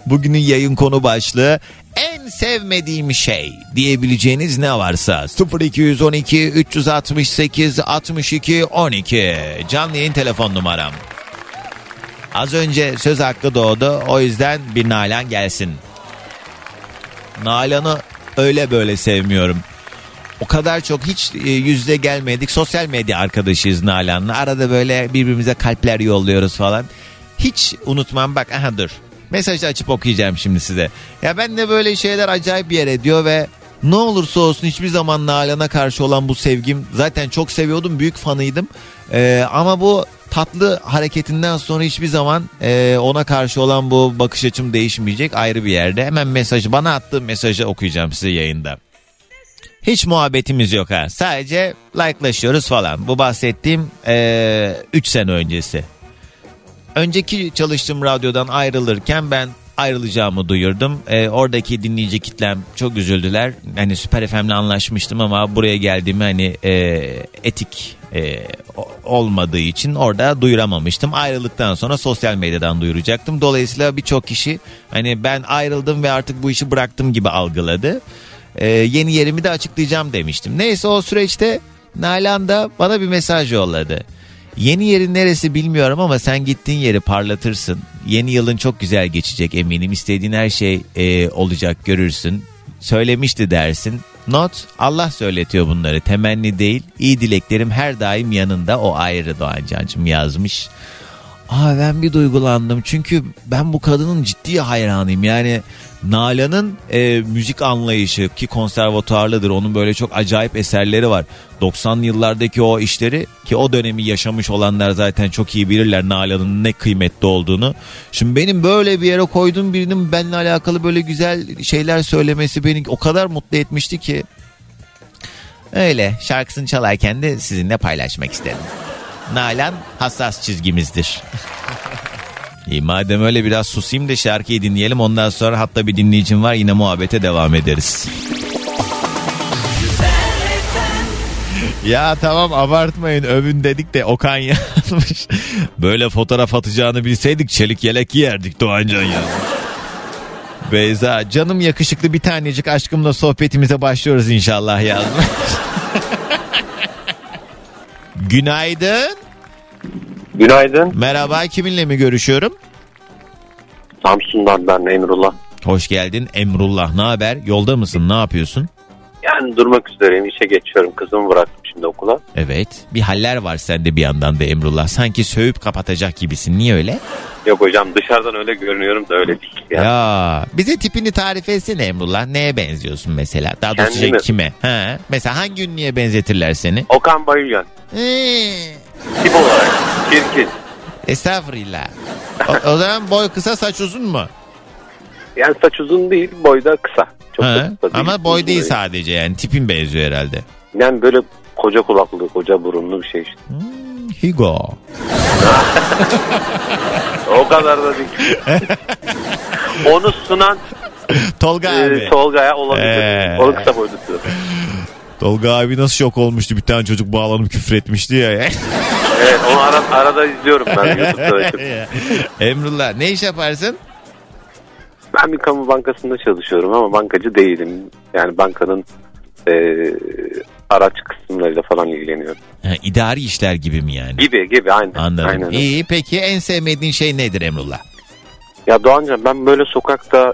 Bugünün yayın konu başlığı en sevmediğim şey diyebileceğiniz ne varsa 0212 368 62 12 canlı yayın telefon numaram. Az önce söz hakkı doğdu. O yüzden bir Nalan gelsin. Nalan'ı öyle böyle sevmiyorum. O kadar çok hiç e, yüzde gelmedik. Sosyal medya arkadaşıyız Nalan'la. Arada böyle birbirimize kalpler yolluyoruz falan. Hiç unutmam bak aha dur. Mesajı açıp okuyacağım şimdi size. Ya ben de böyle şeyler acayip yer ediyor ve ne olursa olsun hiçbir zaman Nalan'a karşı olan bu sevgim zaten çok seviyordum büyük fanıydım. Ee, ama bu tatlı hareketinden sonra hiçbir zaman e, ona karşı olan bu bakış açım değişmeyecek ayrı bir yerde. Hemen mesajı bana attığı mesajı okuyacağım size yayında. Hiç muhabbetimiz yok ha. Sadece like'laşıyoruz falan. Bu bahsettiğim 3 e, sene öncesi. Önceki çalıştığım radyodan ayrılırken ben ayrılacağımı duyurdum. E, oradaki dinleyici kitlem çok üzüldüler. Hani Süper FM'le anlaşmıştım ama buraya geldiğimi hani e, etik e, olmadığı için orada duyuramamıştım. Ayrıldıktan sonra sosyal medyadan duyuracaktım. Dolayısıyla birçok kişi hani ben ayrıldım ve artık bu işi bıraktım gibi algıladı. E, yeni yerimi de açıklayacağım demiştim. Neyse o süreçte Nalan da bana bir mesaj yolladı. Yeni yerin neresi bilmiyorum ama sen gittiğin yeri parlatırsın. Yeni yılın çok güzel geçecek eminim. İstediğin her şey e, olacak görürsün. Söylemişti dersin. Not Allah söyletiyor bunları temenni değil. İyi dileklerim her daim yanında o ayrı Doğancancım yazmış. Aa ben bir duygulandım. Çünkü ben bu kadının ciddi hayranıyım. Yani Nalan'ın e, müzik anlayışı ki konservatuarlıdır. Onun böyle çok acayip eserleri var. 90'lı yıllardaki o işleri ki o dönemi yaşamış olanlar zaten çok iyi bilirler Nalan'ın ne kıymetli olduğunu. Şimdi benim böyle bir yere koyduğum birinin benimle alakalı böyle güzel şeyler söylemesi beni o kadar mutlu etmişti ki. Öyle şarkısını çalarken de sizinle paylaşmak istedim. Nalan hassas çizgimizdir. İyi madem öyle biraz susayım da şarkıyı dinleyelim. Ondan sonra hatta bir dinleyicim var yine muhabbete devam ederiz. Ya tamam abartmayın övün dedik de Okan yazmış. Böyle fotoğraf atacağını bilseydik çelik yelek giyerdik Doğancan yazmış. Beyza canım yakışıklı bir tanecik aşkımla sohbetimize başlıyoruz inşallah yazmış. Günaydın. Günaydın. Merhaba kiminle mi görüşüyorum? Samsun'dan ben Emrullah. Hoş geldin Emrullah. Ne haber? Yolda mısın? Ne yapıyorsun? Yani durmak üzereyim. işe geçiyorum. Kızımı bıraktım şimdi okula. Evet. Bir haller var sende bir yandan da Emrullah. Sanki sövüp kapatacak gibisin. Niye öyle? Yok hocam dışarıdan öyle görünüyorum da öyle değil. Yani. Ya bize tipini tarif etsene Emrullah. Neye benziyorsun mesela? Daha doğrusu Kendimi. kime? Ha? Mesela hangi ünlüye benzetirler seni? Okan Bayülgen. Ee, Tip olarak. Çirkin. estağfurullah. O, o zaman boy kısa saç uzun mu? Yani saç uzun değil boy da kısa. Çok Ha, kısa değil. Ama boy değil sadece yani tipin benziyor herhalde. Yani böyle koca kulaklı, koca burunlu bir şey işte. Hugo. O kadar da değil. Onu sunan Tolga e, abi. Tolga'ya olabilir. Ee. Onu kısa boylusu. Tolga abi nasıl şok olmuştu bir tane çocuk bağlanıp küfür etmişti ya. Evet onu ara, arada izliyorum ben YouTube'da. Emrullah ne iş yaparsın? Ben bir kamu bankasında çalışıyorum ama bankacı değilim. Yani bankanın e, araç kısımlarıyla falan ilgileniyorum. Ha, idari işler gibi mi yani? Gibi gibi aynen. Anladım. Aynen. İyi peki en sevmediğin şey nedir Emrullah? Ya Doğancan ben böyle sokakta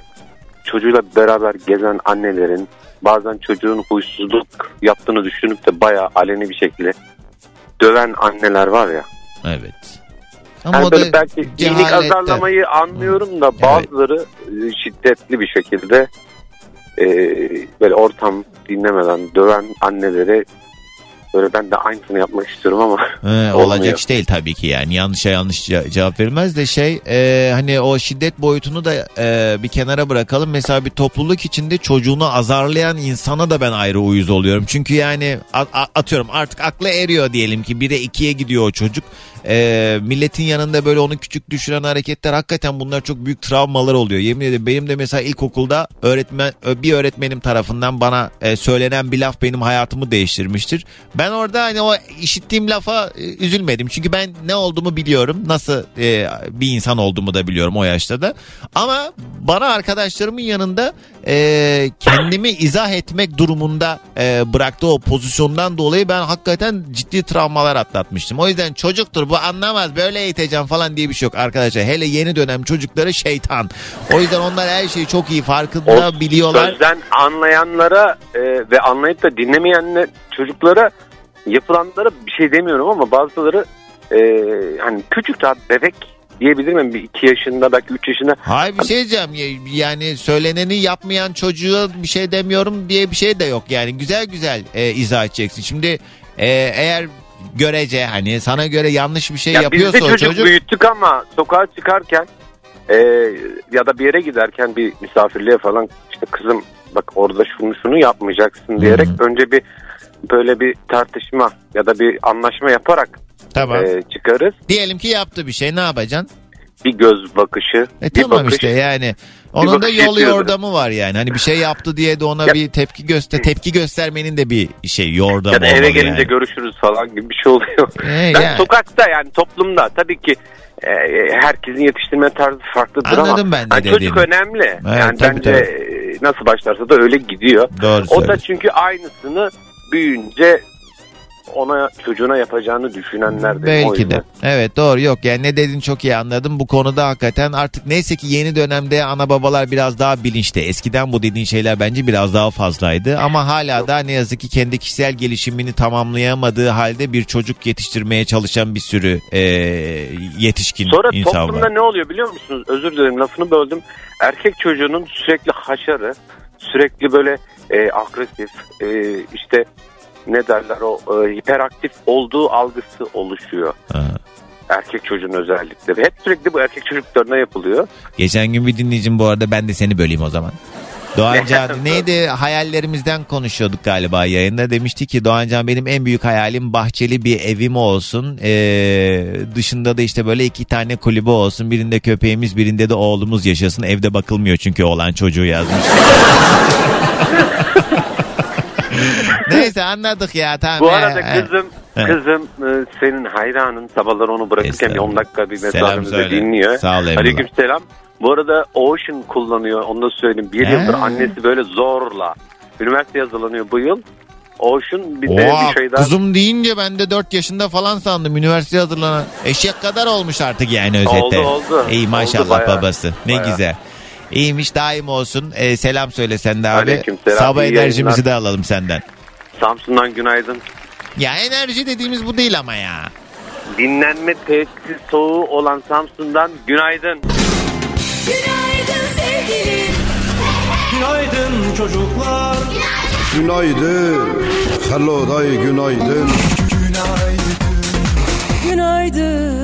çocuğuyla beraber gezen annelerin bazen çocuğun huysuzluk yaptığını düşünüp de bayağı aleni bir şekilde döven anneler var ya. Evet. Ama Yani o böyle da belki iyilik azarlamayı anlıyorum da bazıları e, şiddetli bir şekilde e, böyle ortam dinlemeden döven annelere böyle ben de aynısını yapmak istiyorum ama Olmuyor. olacak iş değil tabii ki yani. Yanlışa yanlış ce- cevap verilmez de şey e, hani o şiddet boyutunu da e, bir kenara bırakalım. Mesela bir topluluk içinde çocuğunu azarlayan insana da ben ayrı uyuz oluyorum. Çünkü yani a- a- atıyorum artık aklı eriyor diyelim ki 1'e 2'ye gidiyor o çocuk E, milletin yanında böyle onu küçük düşüren hareketler hakikaten bunlar çok büyük travmalar oluyor yemin ederim benim de mesela ilkokulda öğretmen bir öğretmenim tarafından bana e, söylenen bir laf benim hayatımı değiştirmiştir ben orada hani o işittiğim lafa e, üzülmedim. Çünkü ben ne olduğumu biliyorum. Nasıl e, bir insan olduğumu da biliyorum o yaşta da. Ama bana arkadaşlarımın yanında e, kendimi izah etmek durumunda e, bıraktığı o pozisyondan dolayı ben hakikaten ciddi travmalar atlatmıştım. O yüzden çocuktur bu anlamaz böyle eğiteceğim falan diye bir şey yok arkadaşlar. Hele yeni dönem çocukları şeytan. O yüzden onlar her şeyi çok iyi farkında O biliyorlar. Sözden anlayanlara e, ve anlayıp da dinlemeyen çocuklara yapılanlara bir şey demiyorum ama bazıları e, hani küçük daha bebek diyebilir miyim? Bir iki yaşında belki üç yaşında Hayır bir şey diyeceğim Ya- yani söyleneni yapmayan çocuğa bir şey demiyorum diye bir şey de yok yani güzel güzel e, izah edeceksin. Şimdi e, eğer görece hani sana göre yanlış bir şey ya biz yapıyorsa de o çocuk, çocuk büyüttük ama sokağa çıkarken e, ya da bir yere giderken bir misafirliğe falan işte kızım bak orada şunu şunu yapmayacaksın diyerek Hı. önce bir böyle bir tartışma ya da bir anlaşma yaparak tamam. e, çıkarız. Diyelim ki yaptı bir şey ne yapacaksın? Bir göz bakışı, E bir tamam bakış. işte yani onun da bakış yolu yetiyordur. yordamı var yani. Hani bir şey yaptı diye de ona Ya- bir tepki göster tepki göstermenin de bir şey yordamı ya da eve gelince yani. görüşürüz falan gibi bir şey oluyor. E, ben yani. sokakta yani toplumda tabii ki e, herkesin yetiştirme tarzı farklıdır ama Anladım ben hani çocuk dediğini. önemli. yani tabii, bence tabii. e, nasıl başlarsa da öyle gidiyor. Doğru O da çünkü aynısını büyüyünce ona çocuğuna yapacağını düşünenler de. Belki de. Evet doğru yok yani ne dedin çok iyi anladım. Bu konuda hakikaten artık neyse ki yeni dönemde ana babalar biraz daha bilinçli. Eskiden bu dediğin şeyler bence biraz daha fazlaydı. Ama hala da ne yazık ki kendi kişisel gelişimini tamamlayamadığı halde bir çocuk yetiştirmeye çalışan bir sürü e, yetişkin Sonra insan toplumda var. ne oluyor biliyor musunuz? Özür dilerim lafını böldüm. Erkek çocuğunun sürekli haşarı, sürekli böyle e, agresif, e, işte ne derler o e, hiperaktif olduğu algısı oluşuyor. Ha. Erkek çocuğun özellikle. Ve hep sürekli bu erkek çocuklarına yapılıyor. Geçen gün bir dinleyicim bu arada ben de seni böleyim o zaman. Doğancan neydi hayallerimizden konuşuyorduk galiba yayında demişti ki Doğancan benim en büyük hayalim bahçeli bir evim olsun Ee, dışında da işte böyle iki tane kulübe olsun birinde köpeğimiz birinde de oğlumuz yaşasın evde bakılmıyor çünkü oğlan çocuğu yazmış. Neyse anladık ya tamam. Bu arada kızım He. kızım e, senin hayranın sabahları onu bırakırken bir 10 dakika bir Selam mesajımızı söyle. dinliyor. Sağ ol Emrullah. Aleyküm selam. Bu arada Ocean kullanıyor onu da söyleyeyim. Bir He. yıldır annesi böyle zorla. Üniversite hazırlanıyor bu yıl. Ocean bir de Oha, bir şey daha. kızım deyince ben de 4 yaşında falan sandım. Üniversiteye hazırlanan. Eşek kadar olmuş artık yani özette. Oldu, oldu. İyi maşallah bayağı. babası. Ne Bayağı. güzel. İyiymiş daim olsun. Ee, selam söyle sen de abi. Aleykümselam, Sabah iyi enerjimizi yayınlar. de alalım senden. Samsun'dan günaydın. Ya enerji dediğimiz bu değil ama ya. Dinlenme tesis soğuğu olan Samsun'dan günaydın. Günaydın sevgilim. Günaydın çocuklar Günaydın. Hello day günaydın. Günaydın.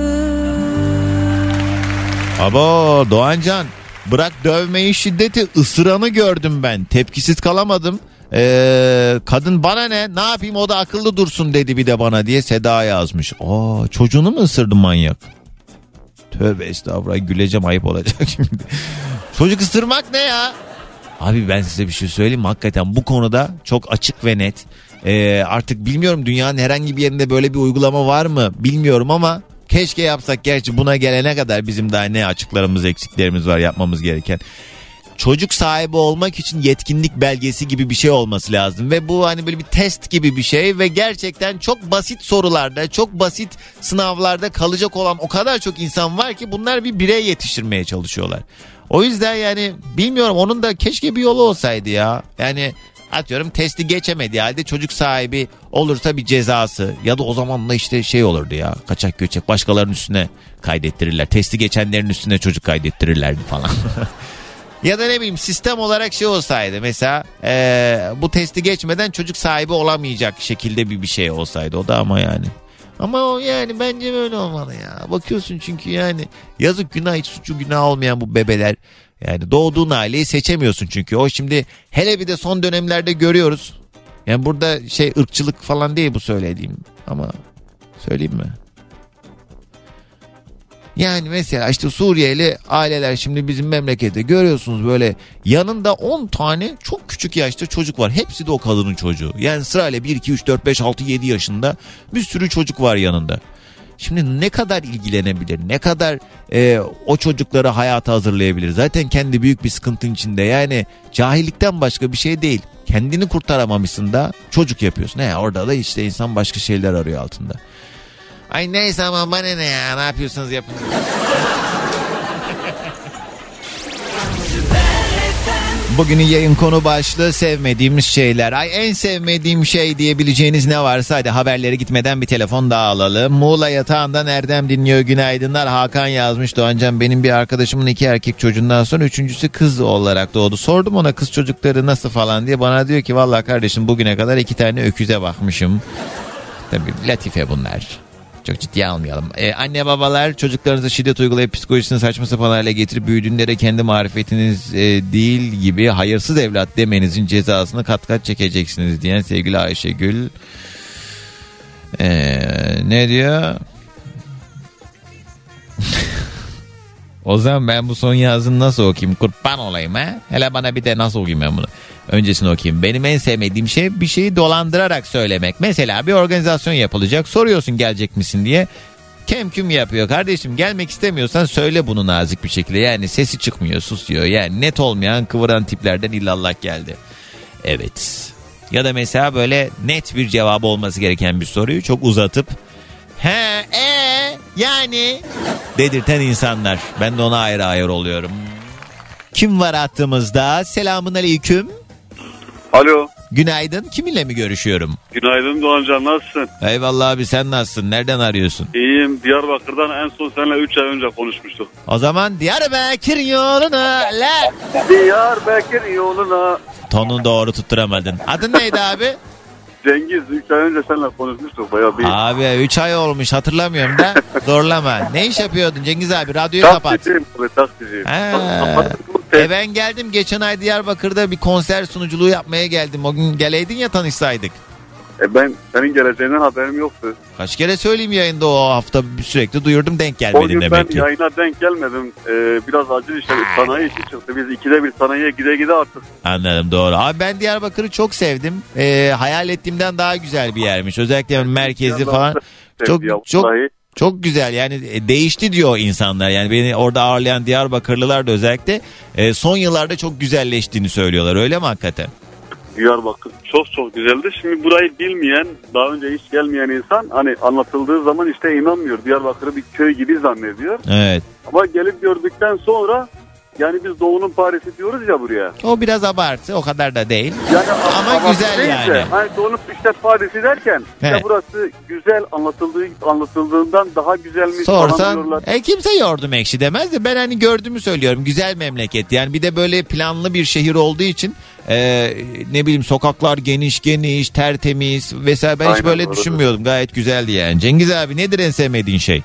Abo Doğancan bırak dövmeyi şiddeti ısıranı gördüm ben. Tepkisiz kalamadım. Ee, kadın bana ne ne yapayım o da akıllı dursun dedi bir de bana diye Seda yazmış. Aa çocuğunu mu ısırdı manyak? Tövbe estağfurullah güleceğim ayıp olacak şimdi. Çocuk ısırmak ne ya? Abi ben size bir şey söyleyeyim? Hakikaten bu konuda çok açık ve net. Ee, artık bilmiyorum dünyanın herhangi bir yerinde böyle bir uygulama var mı bilmiyorum ama keşke yapsak. Gerçi buna gelene kadar bizim daha ne açıklarımız eksiklerimiz var yapmamız gereken. Çocuk sahibi olmak için yetkinlik belgesi gibi bir şey olması lazım ve bu hani böyle bir test gibi bir şey ve gerçekten çok basit sorularda çok basit sınavlarda kalacak olan o kadar çok insan var ki bunlar bir birey yetiştirmeye çalışıyorlar. O yüzden yani bilmiyorum onun da keşke bir yolu olsaydı ya. Yani atıyorum testi geçemedi halde çocuk sahibi olursa bir cezası ya da o zaman da işte şey olurdu ya kaçak göçek başkalarının üstüne kaydettirirler. Testi geçenlerin üstüne çocuk kaydettirirlerdi falan. Ya da ne bileyim sistem olarak şey olsaydı mesela eee, bu testi geçmeden çocuk sahibi olamayacak şekilde bir bir şey olsaydı o da ama yani. Ama o yani bence böyle olmalı ya. Bakıyorsun çünkü yani yazık günah hiç suçu günah olmayan bu bebeler. Yani doğduğun aileyi seçemiyorsun çünkü. O şimdi hele bir de son dönemlerde görüyoruz. Yani burada şey ırkçılık falan değil bu söylediğim. Ama söyleyeyim mi? Yani mesela işte Suriyeli aileler şimdi bizim memlekette görüyorsunuz böyle yanında 10 tane çok küçük yaşta çocuk var. Hepsi de o kadının çocuğu. Yani sırayla 1, 2, 3, 4, 5, 6, 7 yaşında bir sürü çocuk var yanında. Şimdi ne kadar ilgilenebilir, ne kadar e, o çocukları hayata hazırlayabilir. Zaten kendi büyük bir sıkıntın içinde yani cahillikten başka bir şey değil. Kendini kurtaramamışsın da çocuk yapıyorsun. Ne orada da işte insan başka şeyler arıyor altında. Ay neyse ama bana ne ya ne yapıyorsunuz yapın. Bugünün yayın konu başlığı sevmediğimiz şeyler. Ay en sevmediğim şey diyebileceğiniz ne varsa hadi haberleri gitmeden bir telefon daha alalım. Muğla yatağından Erdem dinliyor günaydınlar. Hakan yazmış Doğancan benim bir arkadaşımın iki erkek çocuğundan sonra üçüncüsü kız olarak doğdu. Sordum ona kız çocukları nasıl falan diye bana diyor ki vallahi kardeşim bugüne kadar iki tane öküze bakmışım. Tabii latife bunlar. Çok ciddiye almayalım. Ee, anne babalar çocuklarınıza şiddet uygulayıp psikolojisini saçma sapan hale getirip büyüdüğünde kendi marifetiniz e, değil gibi hayırsız evlat demenizin cezasını kat kat çekeceksiniz diyen sevgili Ayşegül. Ee, ne diyor? o zaman ben bu son yazını nasıl okuyayım? Kurban olayım ha? Hele bana bir de nasıl okuyayım ben bunu? Öncesini okuyayım. Benim en sevmediğim şey bir şeyi dolandırarak söylemek. Mesela bir organizasyon yapılacak. Soruyorsun gelecek misin diye. Kem küm yapıyor. Kardeşim gelmek istemiyorsan söyle bunu nazik bir şekilde. Yani sesi çıkmıyor susuyor. Yani net olmayan kıvıran tiplerden illallah geldi. Evet. Ya da mesela böyle net bir cevabı olması gereken bir soruyu çok uzatıp he e yani dedirten insanlar. Ben de ona ayrı ayrı oluyorum. Kim var hattımızda? Selamun aleyküm. Alo. Günaydın. Kiminle mi görüşüyorum? Günaydın Doğancan nasılsın? Eyvallah abi sen nasılsın? Nereden arıyorsun? İyiyim. Diyarbakır'dan en son seninle 3 ay önce konuşmuştuk. O zaman Diyarbakır yoluna la. Diyarbakır yoluna. Tonunu doğru tutturamadın. Adın neydi abi? Cengiz 3 ay önce seninle konuşmuştuk bayağı bir. Abi 3 ay olmuş hatırlamıyorum da zorlama. Ne iş yapıyordun Cengiz abi? Radyoyu kapat. Taksiciyim abi taksiciyim. E ben geldim geçen ay Diyarbakır'da bir konser sunuculuğu yapmaya geldim. O gün geleydin ya tanışsaydık. E ben senin geleceğinden haberim yoktu. Kaç kere söyleyeyim yayında o hafta sürekli duyurdum denk O gelmedin gün ben demek ki. yayına denk gelmedim. Ee, biraz acil işte sanayi işi çıktı. Biz ikide bir sanayiye gide gide artık. Anladım doğru. Abi ben Diyarbakır'ı çok sevdim. Ee, hayal ettiğimden daha güzel bir yermiş. Özellikle merkezi falan. Çok Ya, çok vallahi. Çok güzel yani e, değişti diyor insanlar. Yani beni orada ağırlayan Diyarbakırlılar da özellikle e, son yıllarda çok güzelleştiğini söylüyorlar. Öyle mi hakikaten? Diyarbakır çok çok güzeldi. Şimdi burayı bilmeyen, daha önce hiç gelmeyen insan hani anlatıldığı zaman işte inanmıyor. Diyarbakır'ı bir köy gibi zannediyor. Evet. Ama gelip gördükten sonra yani biz doğunun Paris'i diyoruz ya buraya. O biraz abartı o kadar da değil. Yani Ama abartı güzel de, yani. Hani doğunun işte Paris'i derken işte Evet. burası güzel anlatıldığı anlatıldığından daha güzelmiş Sorsan e, kimse yordum ekşi demez de ben hani gördüğümü söylüyorum. Güzel memleket yani bir de böyle planlı bir şehir olduğu için e, ne bileyim sokaklar geniş geniş tertemiz vesaire ben hiç Aynen, böyle doğru. düşünmüyordum gayet güzeldi yani. Cengiz abi nedir en sevmediğin şey?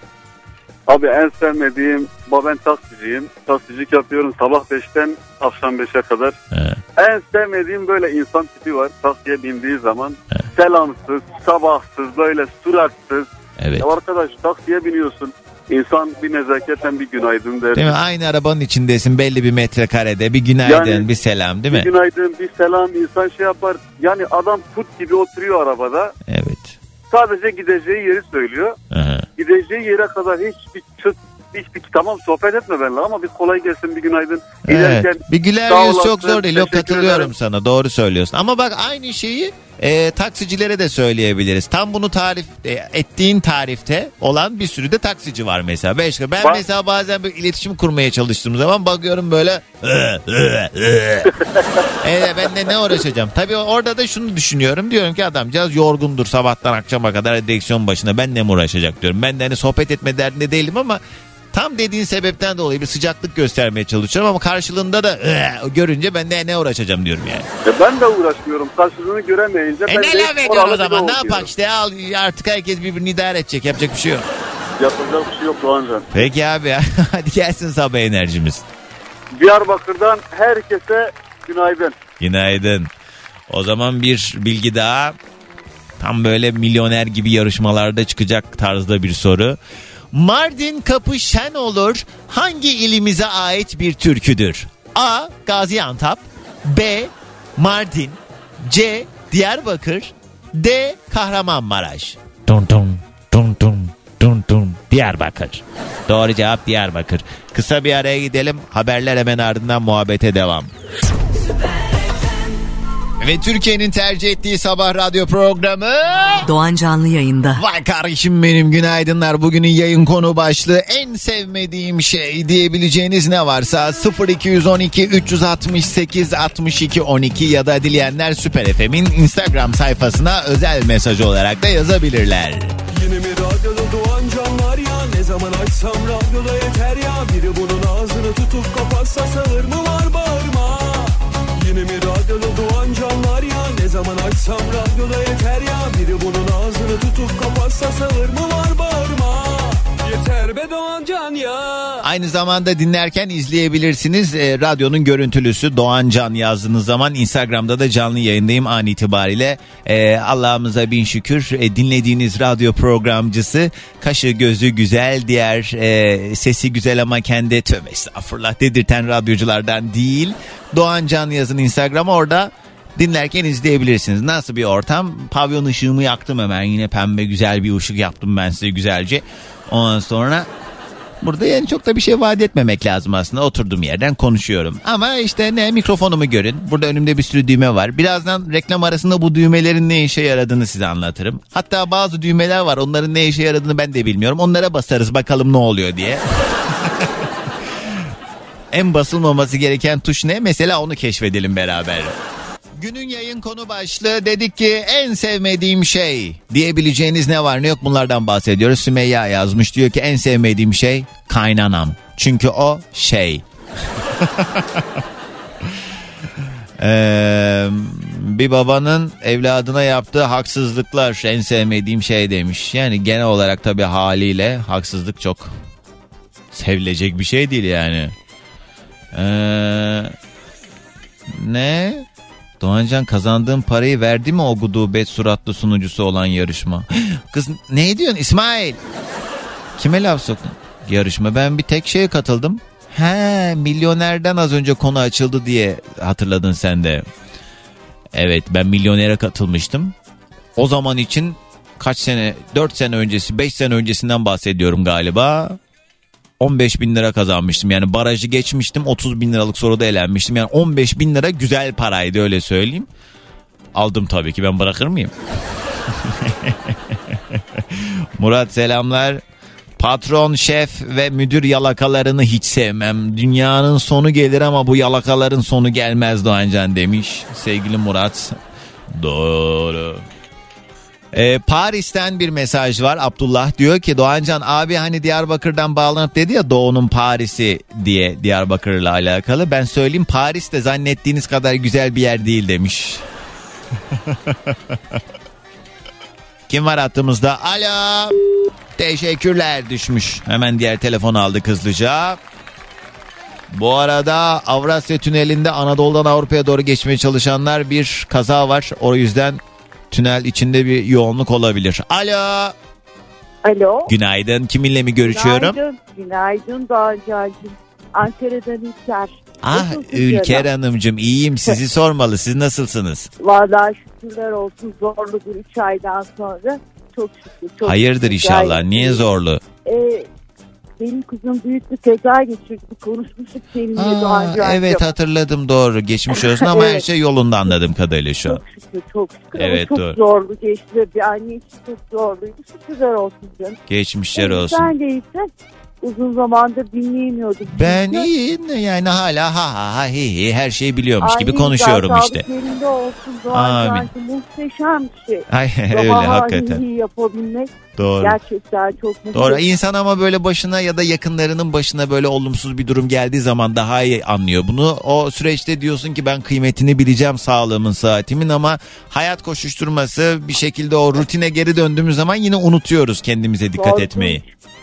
Abi en sevmediğim, ben taksiciyim. Taksicilik yapıyorum sabah 5'ten akşam 5'e kadar. He. En sevmediğim böyle insan tipi var. Taksiye bindiği zaman selamsız, sabahsız, böyle suratsız. Evet. Ya arkadaş taksiye biniyorsun. İnsan bir nezaketen bir günaydın der. Değil mi? Aynı arabanın içindesin belli bir metrekarede bir günaydın Yani- bir selam değil mi? Bir günaydın, bir selam insan şey yapar. Yani adam put gibi oturuyor arabada. Evet. Sadece gideceği yeri söylüyor. Aha. Gideceği yere kadar hiçbir çıt, hiçbir tamam sohbet etme benimle ama bir kolay gelsin bir günaydın. Evet. Giderken Bir güler yüz çok zor değil. Yok katılıyorum ederim. sana. Doğru söylüyorsun. Ama bak aynı şeyi e, taksicilere de söyleyebiliriz. Tam bunu tarif e, ettiğin tarifte olan bir sürü de taksici var mesela. Beş, ben Var. mesela bazen bir iletişim kurmaya çalıştığım zaman bakıyorum böyle evet, ben de ne uğraşacağım. Tabii orada da şunu düşünüyorum. Diyorum ki adamcağız yorgundur sabahtan akşama kadar direksiyon başına. Ben ne uğraşacak diyorum. Ben de hani sohbet etme derdinde değilim ama Tam dediğin sebepten dolayı bir sıcaklık göstermeye çalışıyorum ama karşılığında da "Iı" görünce ben de ne uğraşacağım diyorum yani. E ben de uğraşmıyorum. Karşılığını göremeyince E ben ne laf ediyorsun o zaman ne yapak işte al artık herkes birbirini idare edecek yapacak bir şey yok. Yapacak bir şey yok Doğancan. Peki abi hadi gelsin sabah enerjimiz. Diyarbakır'dan herkese günaydın. Günaydın. O zaman bir bilgi daha. Tam böyle milyoner gibi yarışmalarda çıkacak tarzda bir soru. Mardin Kapı Şen olur hangi ilimize ait bir türküdür? A. Gaziantep B. Mardin C. Diyarbakır D. Kahramanmaraş Dun dun dun dun dun dun Diyarbakır Doğru cevap Diyarbakır. Kısa bir araya gidelim. Haberler hemen ardından muhabbete devam. Ve Türkiye'nin tercih ettiği sabah radyo programı Doğan Canlı yayında. Vay kardeşim benim günaydınlar. Bugünün yayın konu başlığı en sevmediğim şey diyebileceğiniz ne varsa 0212 368 62 12 ya da dileyenler Süper FM'in Instagram sayfasına özel mesaj olarak da yazabilirler. Yine mi radyoda doğan canlar ya Ne zaman açsam radyoda yeter ya Biri bunun ağzını tutup kapatsa sağır mı var bağırma Yine mi radyoda doğan zaman açsam radyoda yeter ya Biri bunun ağzını tutup kapatsa sağır mı var bağırma Yeter be Doğan Can ya Aynı zamanda dinlerken izleyebilirsiniz. E, radyonun görüntülüsü Doğan Can yazdığınız zaman Instagram'da da canlı yayındayım an itibariyle. E, Allah'ımıza bin şükür e, dinlediğiniz radyo programcısı kaşı gözü güzel diğer e, sesi güzel ama kendi tövbe estağfurullah dedirten radyoculardan değil. Doğan Can yazın Instagram'a orada dinlerken izleyebilirsiniz. Nasıl bir ortam? Pavyon ışığımı yaktım hemen yine pembe güzel bir ışık yaptım ben size güzelce. Ondan sonra Burada yani çok da bir şey vaat etmemek lazım aslında. Oturduğum yerden konuşuyorum. Ama işte ne mikrofonumu görün. Burada önümde bir sürü düğme var. Birazdan reklam arasında bu düğmelerin ne işe yaradığını size anlatırım. Hatta bazı düğmeler var. Onların ne işe yaradığını ben de bilmiyorum. Onlara basarız bakalım ne oluyor diye. en basılmaması gereken tuş ne? Mesela onu keşfedelim beraber. Günün yayın konu başlığı dedik ki en sevmediğim şey diyebileceğiniz ne var ne yok bunlardan bahsediyoruz. Sümeyya yazmış diyor ki en sevmediğim şey kaynanam. Çünkü o şey. Ee, bir babanın evladına yaptığı haksızlıklar en sevmediğim şey demiş. Yani genel olarak tabii haliyle haksızlık çok sevilecek bir şey değil yani. Ee, ne? Doğancan kazandığın parayı verdi mi o gudubet suratlı sunucusu olan yarışma? Kız ne diyorsun İsmail? Kime laf soktun? Yarışma ben bir tek şeye katıldım. He milyonerden az önce konu açıldı diye hatırladın sen de. Evet ben milyonere katılmıştım. O zaman için kaç sene 4 sene öncesi 5 sene öncesinden bahsediyorum galiba. 15 bin lira kazanmıştım. Yani barajı geçmiştim 30 bin liralık soruda elenmiştim. Yani 15 bin lira güzel paraydı öyle söyleyeyim. Aldım tabii ki ben bırakır mıyım? Murat selamlar. Patron, şef ve müdür yalakalarını hiç sevmem. Dünyanın sonu gelir ama bu yalakaların sonu gelmez Doğancan demiş. Sevgili Murat. Doğru. Ee, Paris'ten bir mesaj var. Abdullah diyor ki Doğancan abi hani Diyarbakır'dan bağlanıp dedi ya Doğu'nun Paris'i diye Diyarbakır'la alakalı. Ben söyleyeyim Paris de zannettiğiniz kadar güzel bir yer değil demiş. Kim var hattımızda? Alo. Teşekkürler düşmüş. Hemen diğer telefonu aldı hızlıca. Bu arada Avrasya Tüneli'nde Anadolu'dan Avrupa'ya doğru geçmeye çalışanlar bir kaza var. O yüzden tünel içinde bir yoğunluk olabilir. Alo. Alo. Günaydın. Kiminle mi görüşüyorum? Günaydın. Günaydın Doğanca'cığım. Ankara'dan İlker. Ah Nasılsın Ülker canım? Hanımcığım iyiyim. Sizi sormalı. Siz nasılsınız? Vallahi şükürler olsun zorlu bir üç aydan sonra çok şükür. Çok Hayırdır şükür, inşallah. Niye zorlu? Ee, benim kızım büyük bir kaza geçirdi. Konuşmuştuk seninle Aa, Doğanca'cığım. evet hatırladım doğru. Geçmiş olsun ama her Evet. şey yolunda anladığım kadarıyla şu an. Çok şükür çok şükür. Evet, çok doğru. zorlu geçti. Bir anne için çok zorluydu. Şükürler olsun canım. Geçmişler Ee, olsun. Sen de iyisen uzun zamandır dinleyemiyorduk. Ben Çünkü- iyiyim yani hala ha ha ha hi hi her şeyi biliyormuş Ay, gibi konuşuyorum işte. yerinde olsun Amin. Doğancığım. Muhteşem bir şey. Ay öyle hakikaten. iyi yapabilmek Doğru. gerçekten çok mutlu. Doğru. İnsan ama böyle başına ya da yakınlarının başına böyle olumsuz bir durum geldiği zaman daha iyi anlıyor bunu. O süreçte diyorsun ki ben kıymetini bileceğim sağlığımın, saatimin ama hayat koşuşturması bir şekilde o rutine geri döndüğümüz zaman yine unutuyoruz kendimize dikkat Korkunç. etmeyi.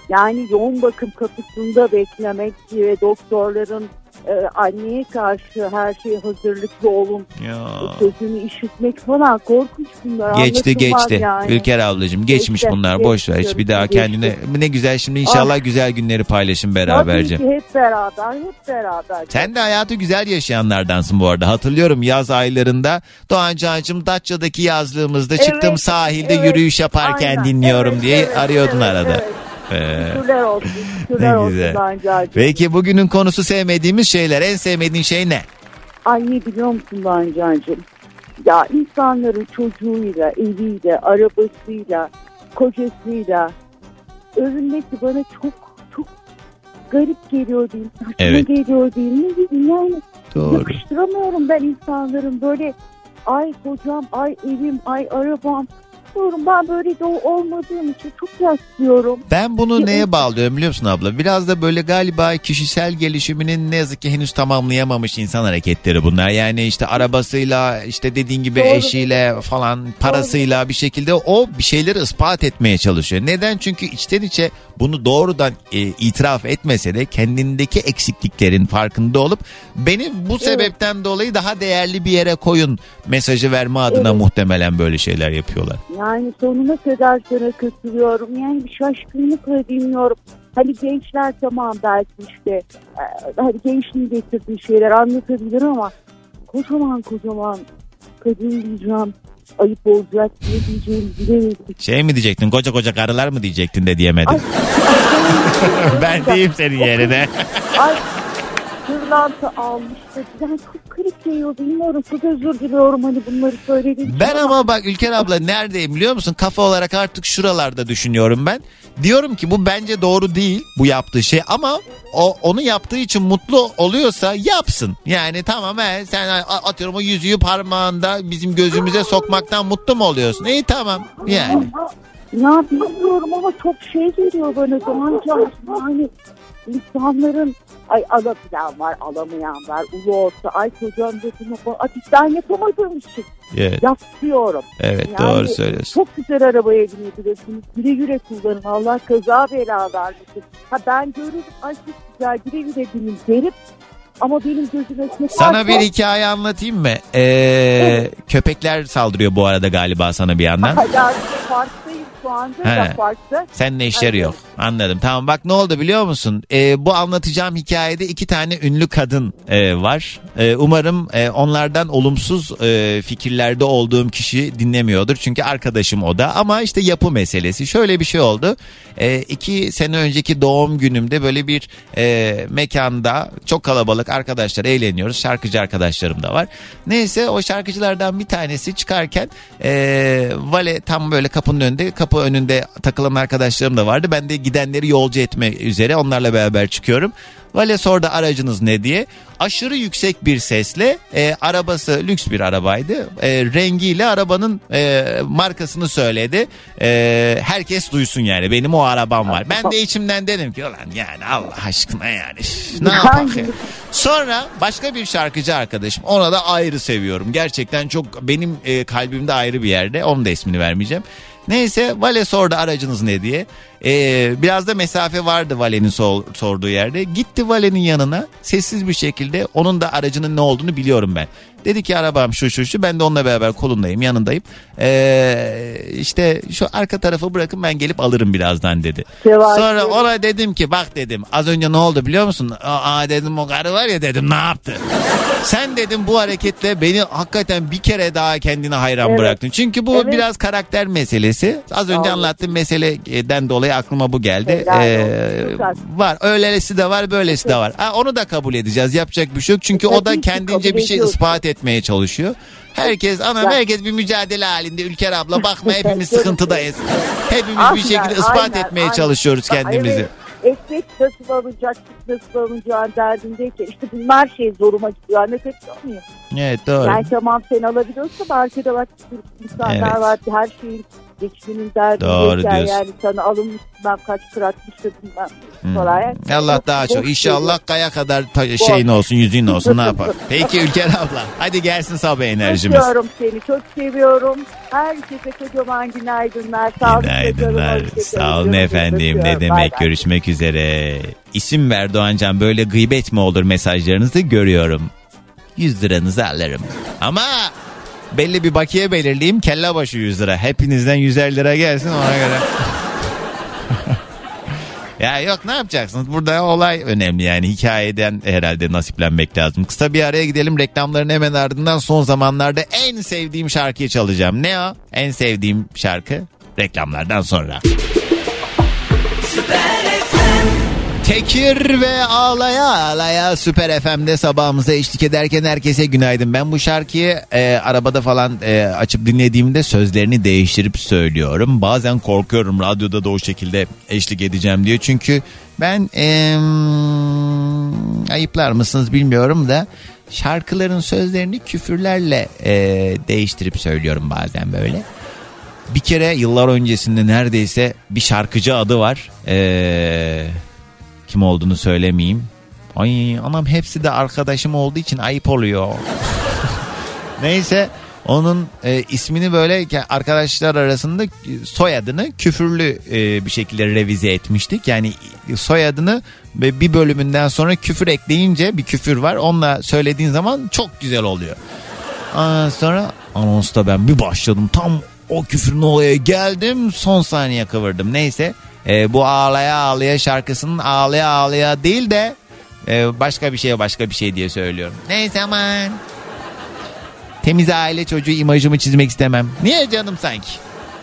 Yani yoğun bakım kapısında beklemek ve doktorların e, anneye karşı her şeye hazırlıklı olun Ya. sözünü işitmek falan korkunç bunlar. Geçti geçti. Yani. Ülker ablacığım geçmiş Geçti, bunlar boş ver. Hiçbir daha geçti. kendine ne güzel şimdi inşallah Ah. güzel günleri paylaşın Tabii beraberce. ki hep beraber hep beraber. Sen de hayatı güzel yaşayanlardansın bu arada. Hatırlıyorum yaz aylarında Doğan Can'cığım Datça'daki yazlığımızda çıktım Evet, sahilde evet, yürüyüş yaparken aynen. dinliyorum Evet, diye evet, arıyordun evet, arada. evet. Ee, Şükürler olsun. Şükürler Ne olsun güzel. Doğancığım. peki bugünün konusu sevmediğimiz şeyler. En sevmediğin şey ne? Ay ne biliyor musun Doğancığım? Ya insanların çocuğuyla, eviyle, arabasıyla, kocasıyla övünmesi bana çok çok garip geliyor değil. Saçma Evet. geliyor değil. Bileyim yani. Doğru. Yakıştıramıyorum ben insanların böyle ay kocam, ay evim, ay arabam. Diyorum ben böyle de olmadığım için çok yaslıyorum. Ben bunu neye bağlıyorum biliyor musun abla? Biraz da böyle galiba kişisel gelişiminin ne yazık ki henüz tamamlayamamış insan hareketleri bunlar. Yani işte arabasıyla işte dediğin gibi Doğru. eşiyle falan parasıyla bir şekilde o bir şeyleri ispat etmeye çalışıyor. Neden? Çünkü içten içe bunu doğrudan e, itiraf etmese de kendindeki eksikliklerin farkında olup beni bu sebepten dolayı daha değerli bir yere koyun mesajı verme adına Evet. muhtemelen böyle şeyler yapıyorlar. Yani sonuna kadar sana katılıyorum. Yani bir şaşkınlıkla dinliyorum. Hani gençler tamam belki işte e, hani gençliğin getirdiği şeyler anlatabilir ama kocaman kocaman kadın diyeceğim ayıp olacak diye diyeceğim bilemedim. Şey mi diyecektin koca koca karılar mı diyecektin de diyemedin. ben diyeyim senin yerine. Ay pırlanta almıştı. Yani çok garip geliyor bilmiyorum. Çok özür diliyorum hani bunları söylediğim Ben ama bak Ülker abla neredeyim biliyor musun? Kafa olarak artık şuralarda düşünüyorum ben. Diyorum ki bu bence doğru değil bu yaptığı şey ama o onu yaptığı için mutlu oluyorsa yapsın. Yani tamam he, sen atıyorum o yüzüğü parmağında bizim gözümüze sokmaktan mutlu mu oluyorsun? İyi tamam yani. Ya bilmiyorum ama çok şey geliyor bana Doğancan. Yani insanların ay alabilen var, alamayan var, ulu olsa ay kocam dedim ay ben yapamadığım için Evet. yapıyorum. Evet Yani doğru söylüyorsun. Çok güzel arabaya binebilirsiniz. Güle güle kullanın. Allah kaza bela vermesin. Ha ben görürüm ay çok güzel güle güle binin derim. Ama benim gözüme ne Sana bir hikaye anlatayım mı? Ee, köpekler saldırıyor bu arada galiba sana bir yandan. Ay, farktayım şu anda He. da farkta. Seninle işleri Evet. yok. Anladım. Tamam bak ne oldu biliyor musun? Ee, bu anlatacağım hikayede iki tane ünlü kadın e, var. E, umarım e, onlardan olumsuz e, fikirlerde olduğum kişi dinlemiyordur. Çünkü arkadaşım o da. Ama işte yapı meselesi. Şöyle bir şey oldu. E, iki sene önceki doğum günümde böyle bir e, mekanda çok kalabalık arkadaşlar eğleniyoruz. Şarkıcı arkadaşlarım da var. Neyse o şarkıcılardan bir tanesi çıkarken e, vale tam böyle kapının önünde kapı önünde takılan arkadaşlarım da vardı. Ben de gidenleri yolcu etme üzere onlarla beraber çıkıyorum. Vale sordu aracınız ne diye. Aşırı yüksek bir sesle e, arabası lüks bir arabaydı. E, rengiyle arabanın e, markasını söyledi. E, herkes duysun yani benim o arabam var. Ben de içimden dedim ki ulan yani Allah aşkına yani ne yapak ya?" Sonra başka bir şarkıcı arkadaşım ona da ayrı seviyorum. Gerçekten çok benim e, kalbimde ayrı bir yerde. Onun da ismini vermeyeceğim. Neyse Vale sordu aracınız ne diye. Ee, biraz da mesafe vardı Vale'nin sor- sorduğu yerde. Gitti Vale'nin yanına sessiz bir şekilde onun da aracının ne olduğunu biliyorum ben. Dedi ki arabam şu şu şu ben de onunla beraber kolundayım yanındayım. Ee, işte şu arka tarafı bırakın ben gelip alırım birazdan dedi. Seval- Sonra ona dedim ki bak dedim az önce ne oldu biliyor musun? Aa dedim o karı var ya dedim ne yaptı? Sen dedim bu hareketle beni hakikaten bir kere daha kendine hayran Evet. bıraktın. Çünkü bu Evet. biraz karakter meselesi. Az önce ol. anlattığım meseleden dolayı aklıma bu geldi. Ee, var öylesi de var böylesi de var. Ha, onu da kabul edeceğiz yapacak bir şey yok. Çünkü o da kendince bir şey ispat etmeye çalışıyor. Herkes anam herkes bir mücadele halinde Ülker abla bakma hepimiz sıkıntıdayız. Hepimiz bir şekilde ispat aynen, etmeye aynen. çalışıyoruz kendimizi. evet, ekmek nasıl alınacak, nasıl alınacağın derdindeyken işte bunlar şey zoruma gidiyor. Anlatabiliyor muyum? Evet doğru. Yani tamam sen alabiliyorsun ama arkada bak insanlar Evet. var her şeyin geçiminin derdindeyken Doğru diyorsun. yani sana alınmış bilmem kaç kıratmıştır bilmem Hmm. falan. Yani Allah çok daha boş çok. geliyor. İnşallah kaya kadar ta- şeyin olsun, yüzüğün olsun ne yapar. Peki Ülker abla. Hadi gelsin sabah enerjimiz. Öpüyorum seni çok seviyorum. Herkese kocaman günaydınlar. Kalın, Günaydınlar. Sağ olun efendim. Ne demek bay. görüşmek üzere. İsim ver Doğancan böyle gıybet mi olur mesajlarınızı görüyorum. 100 liranızı alırım. Ama belli bir bakiye belirleyeyim kelle başı 100 lira. Hepinizden 150 lira gelsin ona göre. Ya yok ne yapacaksınız? Burada olay önemli yani hikayeden herhalde nasiplenmek lazım. Kısa bir araya gidelim reklamların hemen ardından son zamanlarda en sevdiğim şarkıyı çalacağım. Ne o? En sevdiğim şarkı reklamlardan sonra. Tekir ve ağlaya ağlaya Süper FM'de sabahımıza eşlik ederken herkese günaydın. Ben bu şarkıyı e, arabada falan e, açıp dinlediğimde sözlerini değiştirip söylüyorum. Bazen korkuyorum radyoda da o şekilde eşlik edeceğim diye. Çünkü ben e, ayıplar mısınız bilmiyorum da şarkıların sözlerini küfürlerle e, değiştirip söylüyorum bazen böyle. Bir kere yıllar öncesinde neredeyse bir şarkıcı adı var. Eee kim olduğunu söylemeyeyim. Ay anam hepsi de arkadaşım olduğu için ayıp oluyor. Neyse onun e, ismini böyle arkadaşlar arasında e, soyadını küfürlü e, bir şekilde revize etmiştik. Yani soyadını ve bir bölümünden sonra küfür ekleyince bir küfür var. Onunla söylediğin zaman çok güzel oluyor. Ondan sonra anonsta ben bir başladım. Tam o küfrün olaya geldim. Son saniye kıvırdım. Neyse e, bu ağlaya ağlaya şarkısının ağlaya ağlaya değil de e, başka bir şey başka bir şey diye söylüyorum. Neyse aman. Temiz aile çocuğu imajımı çizmek istemem. Niye canım sanki?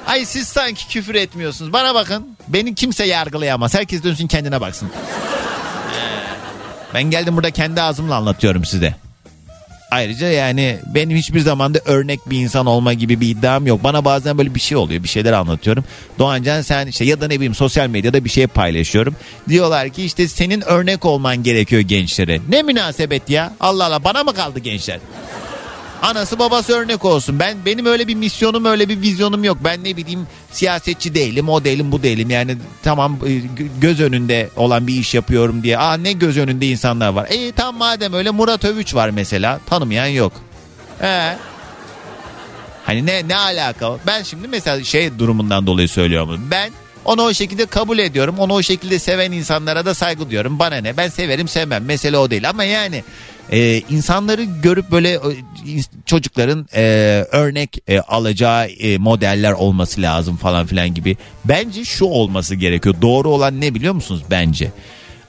Ay siz sanki küfür etmiyorsunuz. Bana bakın. Beni kimse yargılayamaz. Herkes dönsün kendine baksın. Ben geldim burada kendi ağzımla anlatıyorum size. Ayrıca yani benim hiçbir zamanda örnek bir insan olma gibi bir iddiam yok. Bana bazen böyle bir şey oluyor. Bir şeyler anlatıyorum. Doğancan sen işte ya da ne bileyim sosyal medyada bir şey paylaşıyorum. Diyorlar ki işte senin örnek olman gerekiyor gençlere. Ne münasebet ya? Allah Allah bana mı kaldı gençler? Anası babası örnek olsun. Ben benim öyle bir misyonum öyle bir vizyonum yok. Ben ne bileyim siyasetçi değilim, o değilim, bu değilim. Yani tamam e, gö- göz önünde olan bir iş yapıyorum diye. Aa ne göz önünde insanlar var. E tamam madem öyle Murat Övüç var mesela. Tanımayan yok. Ee, Hani ne ne alaka? Ben şimdi mesela şey durumundan dolayı söylüyorum. Ben onu o şekilde kabul ediyorum. Onu o şekilde seven insanlara da saygı duyuyorum. Bana ne? Ben severim sevmem. Mesele o değil. Ama yani e, insanları görüp böyle e, çocukların e, örnek e, alacağı e, modeller olması lazım falan filan gibi. Bence şu olması gerekiyor. Doğru olan ne biliyor musunuz bence?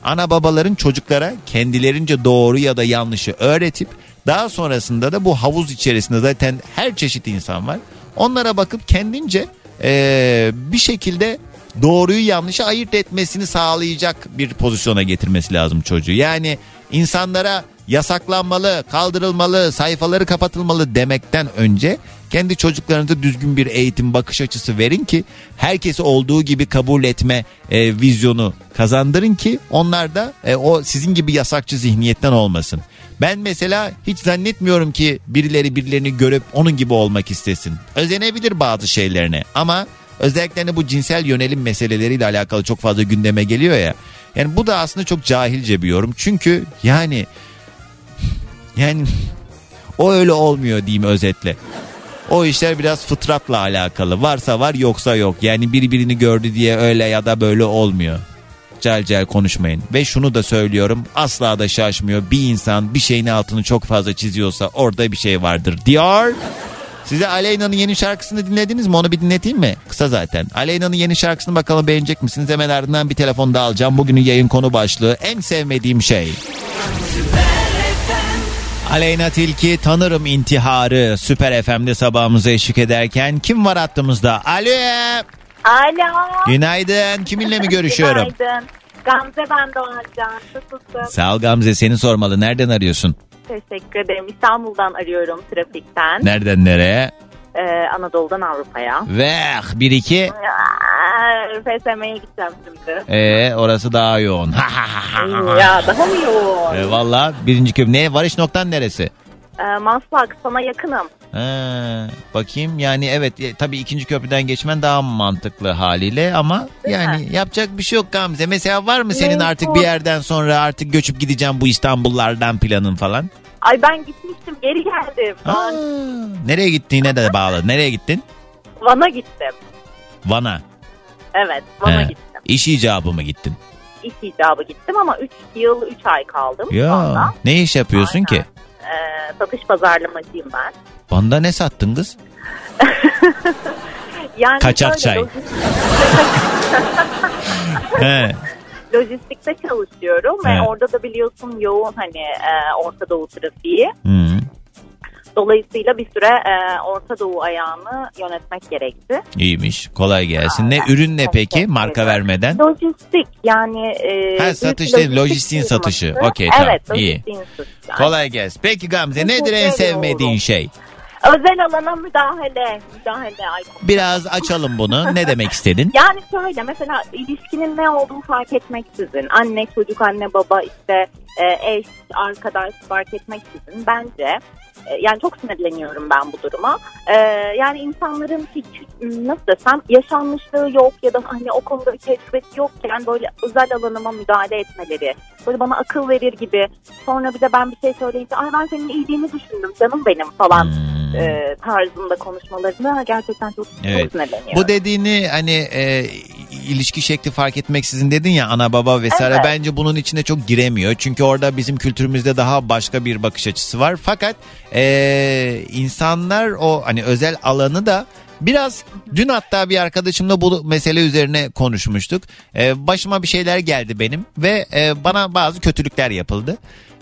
Ana babaların çocuklara kendilerince doğru ya da yanlışı öğretip daha sonrasında da bu havuz içerisinde zaten her çeşit insan var. Onlara bakıp kendince e, bir şekilde doğruyu yanlışı ayırt etmesini sağlayacak bir pozisyona getirmesi lazım çocuğu. Yani insanlara yasaklanmalı, kaldırılmalı, sayfaları kapatılmalı demekten önce kendi çocuklarınıza düzgün bir eğitim bakış açısı verin ki herkesi olduğu gibi kabul etme e, vizyonu kazandırın ki onlar da e, o sizin gibi yasakçı zihniyetten olmasın. Ben mesela hiç zannetmiyorum ki birileri birilerini görüp onun gibi olmak istesin. Özenebilir bazı şeylerine ama özellikle hani bu cinsel yönelim meseleleriyle alakalı çok fazla gündeme geliyor ya. Yani bu da aslında çok cahilce bir yorum. Çünkü yani yani o öyle olmuyor diyeyim özetle. O işler biraz fıtratla alakalı. Varsa var yoksa yok. Yani birbirini gördü diye öyle ya da böyle olmuyor. Cel cel konuşmayın. Ve şunu da söylüyorum asla da şaşmıyor. Bir insan bir şeyin altını çok fazla çiziyorsa orada bir şey vardır diyor. Size Aleyna'nın yeni şarkısını dinlediniz mi? Onu bir dinleteyim mi? Kısa zaten. Aleyna'nın yeni şarkısını bakalım beğenecek misiniz? Hemen ardından bir telefon da alacağım. Bugünün yayın konu başlığı en sevmediğim şey. Aleyna Tilki tanırım intiharı Süper FM'de sabahımıza eşlik ederken kim var hattımızda? Alo. Alo. Günaydın. Kiminle mi görüşüyorum? Günaydın. Gamze ben Doğancan. Nasılsın? Sağ ol Gamze seni sormalı. Nereden arıyorsun? Teşekkür ederim. İstanbul'dan arıyorum trafikten. Nereden nereye? Ee, Anadolu'dan Avrupa'ya. Ve bir iki. FSM'ye gideceğim şimdi. Ee, orası daha yoğun. ya daha mı yoğun? e, Valla birinci köprü. Ne? Varış noktan neresi? Ee, Maslak sana yakınım. Ha, bakayım yani evet e, tabii ikinci köprüden geçmen daha mantıklı haliyle ama yani yapacak bir şey yok Gamze. Mesela var mı senin Mecbur. artık bir yerden sonra artık göçüp gideceğim bu İstanbullardan planın falan? Ay ben gitmiştim geri geldim. Aa, nereye gittiğine de bağlı. Nereye gittin? Van'a gittim. Van'a. Evet Van'a He. gittim. İş icabı mı gittin? İş icabı gittim ama 3 yıl 3 ay kaldım. Ya Van'da. ne iş yapıyorsun ki? Ee, satış pazarlamacıyım ben. Van'da ne sattın kız? Yani Kaçak çay. He. Lojistikte çalışıyorum ve Evet. orada da biliyorsun yoğun hani e, Orta Doğu trafiği. Hı. Dolayısıyla bir süre e, Orta Doğu ayağını yönetmek gerekti. İyiymiş. Kolay gelsin. Ne ürün ne peki? Marka vermeden. Lojistik yani e, Ha, satış değil, lojistiğin satışı. Okey, tamam, Evet iyi. lojistiğin satışı. Kolay gelsin. Peki Gamze nedir en Teşekkür sevmediğin şey? Özel alana müdahale. Müdahale. Ay, Biraz açalım bunu. Ne demek istedin? Yani şöyle mesela ilişkinin ne olduğu fark etmeksizin anne çocuk anne baba işte e, eş arkadaş fark etmeksizin bence e, yani çok sinirleniyorum ben bu duruma. E, yani insanların hiç nasıl desem yaşanmışlığı yok ya da hani o konuda bir tecrübesi yokken böyle özel alanıma müdahale etmeleri. Böyle bana akıl verir gibi. Sonra bir de ben bir şey söyleyince ay ben senin iyiliğini düşündüm canım benim falan e, tarzında konuşmalarını gerçekten çok, Evet. sinirleniyorum. Bu dediğini hani e, ilişki şekli fark etmeksizin dedin ya ana baba vesaire Evet. bence bunun içine çok giremiyor. Çünkü orada bizim kültürümüzde daha başka bir bakış açısı var. Fakat e, insanlar o hani özel alanı da Biraz dün hatta bir arkadaşımla bu mesele üzerine konuşmuştuk. E, başıma bir şeyler geldi benim ve e, bana bazı kötülükler yapıldı.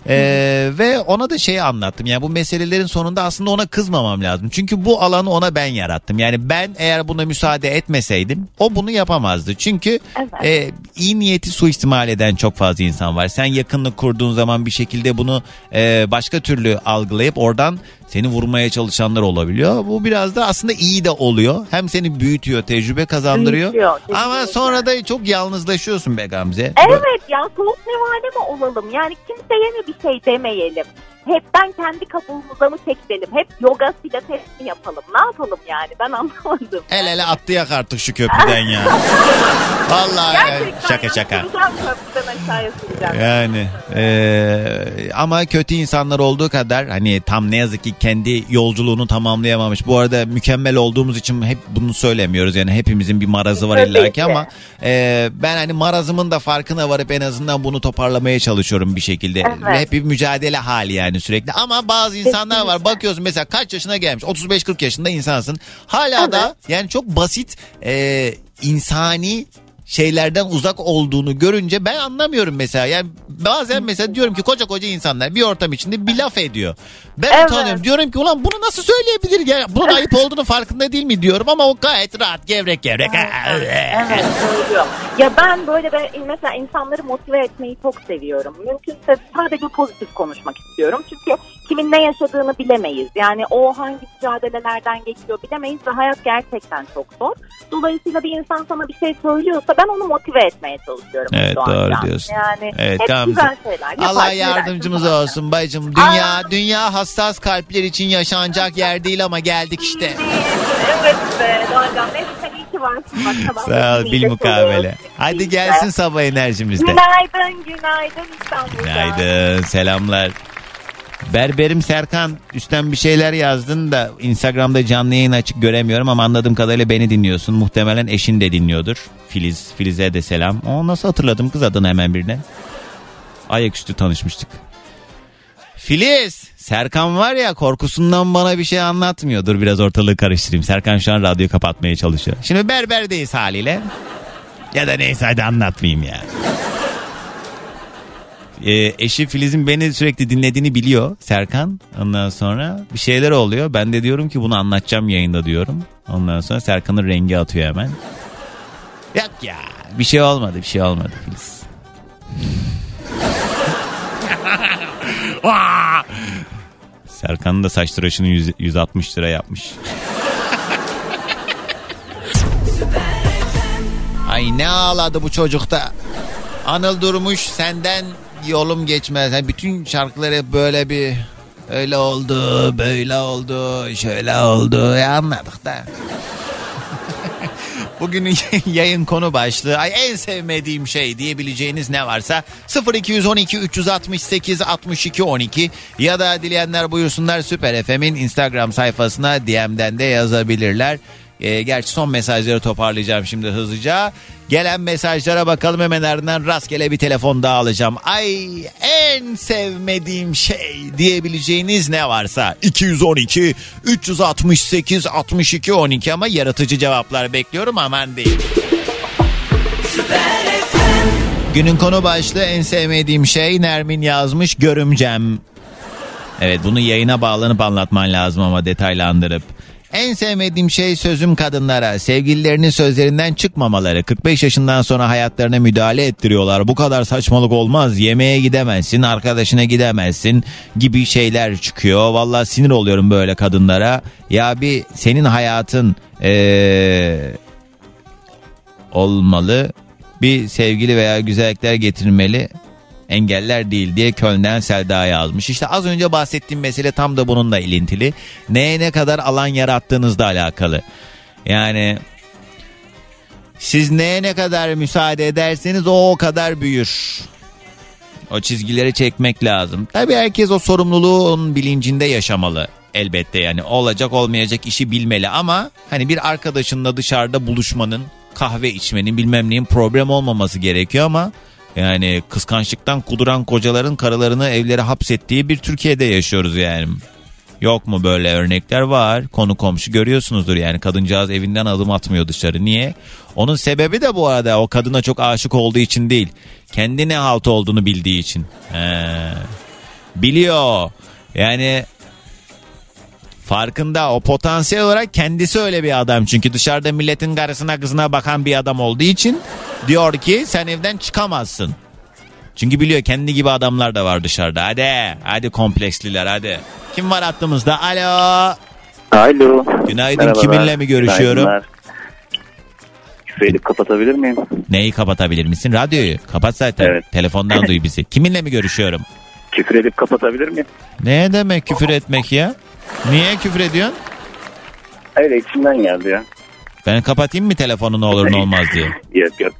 Ee, ve ona da şeyi anlattım. Yani bu meselelerin sonunda aslında ona kızmamam lazım. Çünkü bu alanı ona ben yarattım. Yani ben eğer buna müsaade etmeseydim o bunu yapamazdı. Çünkü e, iyi niyeti suistimal eden çok fazla insan var. Sen yakınlık kurduğun zaman bir şekilde bunu e, başka türlü algılayıp oradan seni vurmaya çalışanlar olabiliyor. Bu biraz da aslında iyi de oluyor. Hem seni büyütüyor, tecrübe kazandırıyor. Büyütüyor, Ama sonra da çok yalnızlaşıyorsun be Gamze. Evet ya soğuk nevale mi olalım? Yani kimseye mi bir şey demeyelim? Hepten kendi kabuğumuza mı çekilelim? Hep yoga pilates mi yapalım? Ne yapalım yani? Ben anlamadım. El ele atlayak artık şu köprüden ya. Vallahi ya. Gerçekten şaka şaka. köprüden aşağıya süreceğim. Yani eee, ama kötü insanlar olduğu kadar hani tam ne yazık ki kendi yolculuğunu tamamlayamamış. Bu arada mükemmel olduğumuz için hep bunu söylemiyoruz. Yani hepimizin bir marazı var illaki ki. ama eee, ben hani marazımın da farkına varıp en azından bunu toparlamaya çalışıyorum bir şekilde. Evet. Ve hep bir mücadele hali yani sürekli. Ama bazı insanlar var bakıyorsun mesela kaç yaşına gelmiş 35-40 yaşında insansın. Hala da yani çok basit eee, insani şeylerden uzak olduğunu görünce ben anlamıyorum mesela. Yani bazen mesela diyorum ki koca koca insanlar bir ortam içinde bir laf ediyor. Ben Evet. utanıyorum. Diyorum ki ulan bunu nasıl söyleyebilir ya? Bunun ayıp olduğunu farkında değil mi diyorum ama o gayet rahat gevrek gevrek. Evet söylüyor. Ya ben böyle de mesela insanları motive etmeyi çok seviyorum. Mümkünse sadece pozitif konuşmak istiyorum. Çünkü kimin ne yaşadığını bilemeyiz. Yani o hangi mücadelelerden geçiyor bilemeyiz ve hayat gerçekten çok zor. Dolayısıyla bir insan sana bir şey söylüyorsa ben onu motive etmeye çalışıyorum. Evet, doğru diyorsun. Yani Evet, hep tamam. güzel şeyler. Allah yardımcımız edersin. olsun bacım. Dünya dünya hassas kalpler için yaşanacak yer değil ama geldik işte. Evet be sabah Sağ ol bil mukabele. Hadi gelsin sabah enerjimizde. Günaydın, günaydın İstanbul'da. Günaydın selamlar. Berberim Serkan üstten bir şeyler yazdın da Instagram'da canlı yayın açık göremiyorum ama anladığım kadarıyla beni dinliyorsun. Muhtemelen eşin de dinliyordur. Filiz, Filiz'e de selam. O nasıl hatırladım kız adını hemen birine. Ayaküstü tanışmıştık. Filiz, Serkan var ya korkusundan bana bir şey anlatmıyor. Dur biraz ortalığı karıştırayım. Serkan şu an radyoyu kapatmaya çalışıyor. Şimdi berberdeyiz haliyle. Ya da neyse hadi anlatmayayım ya. Ee, eşi Filiz'in beni sürekli dinlediğini biliyor Serkan. Ondan sonra bir şeyler oluyor. Ben de diyorum ki bunu anlatacağım yayında diyorum. Ondan sonra Serkan'ın rengi atıyor hemen. Yok ya bir şey olmadı bir şey olmadı Filiz. Serkan'ın da saç tıraşını 100 160 lira yapmış. Ay ne ağladı bu çocukta. Anıl Durmuş senden yolum geçmez. Yani bütün şarkıları böyle bir öyle oldu, böyle oldu, şöyle oldu. Ya anladık da. Bugünün yayın konu başlığı ay en sevmediğim şey diyebileceğiniz ne varsa 0212 368 62 12 ya da dileyenler buyursunlar Süper FM'in Instagram sayfasına DM'den de yazabilirler. Ee, gerçi son mesajları toparlayacağım şimdi hızlıca. Gelen mesajlara bakalım hemen ardından rastgele bir telefon daha alacağım. Ay en sevmediğim şey diyebileceğiniz ne varsa 212 368 62 12 ama yaratıcı cevaplar bekliyorum aman değil. Günün konu başlığı en sevmediğim şey Nermin yazmış görümcem. Evet bunu yayına bağlanıp anlatman lazım ama detaylandırıp. En sevmediğim şey sözüm kadınlara. Sevgililerinin sözlerinden çıkmamaları. 45 yaşından sonra hayatlarına müdahale ettiriyorlar. Bu kadar saçmalık olmaz. Yemeğe gidemezsin, arkadaşına gidemezsin gibi şeyler çıkıyor. Vallahi sinir oluyorum böyle kadınlara. Ya bir senin hayatın ee, olmalı. Bir sevgili veya güzellikler getirmeli engeller değil diye Köln'den Selda yazmış. İşte az önce bahsettiğim mesele tam da bununla ilintili. Neye ne kadar alan yarattığınızla alakalı. Yani siz neye ne kadar müsaade ederseniz o o kadar büyür. O çizgileri çekmek lazım. Tabii herkes o sorumluluğun bilincinde yaşamalı. Elbette yani olacak olmayacak işi bilmeli ama hani bir arkadaşınla dışarıda buluşmanın, kahve içmenin bilmem neyin problem olmaması gerekiyor ama yani kıskançlıktan kuduran kocaların karılarını evlere hapsettiği bir Türkiye'de yaşıyoruz yani. Yok mu böyle örnekler var. Konu komşu görüyorsunuzdur yani kadıncağız evinden adım atmıyor dışarı. Niye? Onun sebebi de bu arada o kadına çok aşık olduğu için değil. Kendi ne halt olduğunu bildiği için. He. Biliyor. Yani farkında o potansiyel olarak kendisi öyle bir adam. Çünkü dışarıda milletin karısına kızına bakan bir adam olduğu için diyor ki sen evden çıkamazsın. Çünkü biliyor kendi gibi adamlar da var dışarıda. Hadi hadi kompleksliler hadi. Kim var hattımızda? Alo. Alo. Günaydın. Merhabalar. Kiminle mi görüşüyorum? Günaydınlar. Küfür edip kapatabilir miyim? Neyi kapatabilir misin? Radyoyu. Kapat zaten. Telefondan duy bizi. Kiminle mi görüşüyorum? Küfür edip kapatabilir miyim? Ne demek küfür etmek ya? Niye küfür ediyorsun? Öyle içimden geldi ya. Ben kapatayım mı telefonu ne olur ne olmaz diye. Yok yok.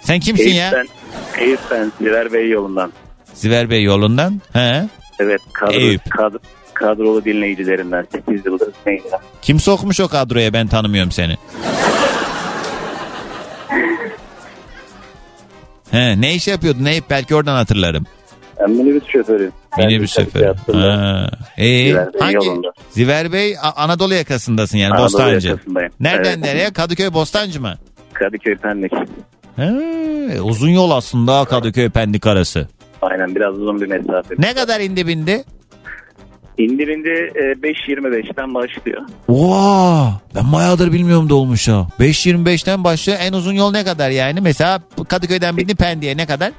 Sen kimsin ya? Ben, Eyüp ben. Ziver Bey yolundan. Ziver Bey yolundan. He. Evet kadro, Eyüp. kadro, kadrolu dinleyicilerinden. 8 yıldır ya? Kim sokmuş o kadroya ben tanımıyorum seni. He, ne iş yapıyordun Eyüp belki oradan hatırlarım. Ben minibüs şoförüyüm. Minibüs şoförü. Ha. Ee, Ziver hangi? yolunda. Ziver Bey A- Anadolu yakasındasın yani Anadolu Bostancı. yakasındayım. Nereden Evet. nereye? Kadıköy Bostancı mı? Kadıköy Pendik. He, uzun yol aslında Kadıköy Pendik arası. Aynen biraz uzun bir mesafe. Ne kadar indi bindi? İndi bindi e, 5.25'ten başlıyor. Vaa ben bayağıdır bilmiyorum da olmuş ha. 5.25'ten başlıyor en uzun yol ne kadar yani? Mesela Kadıköy'den bindi Pendik'e ne kadar?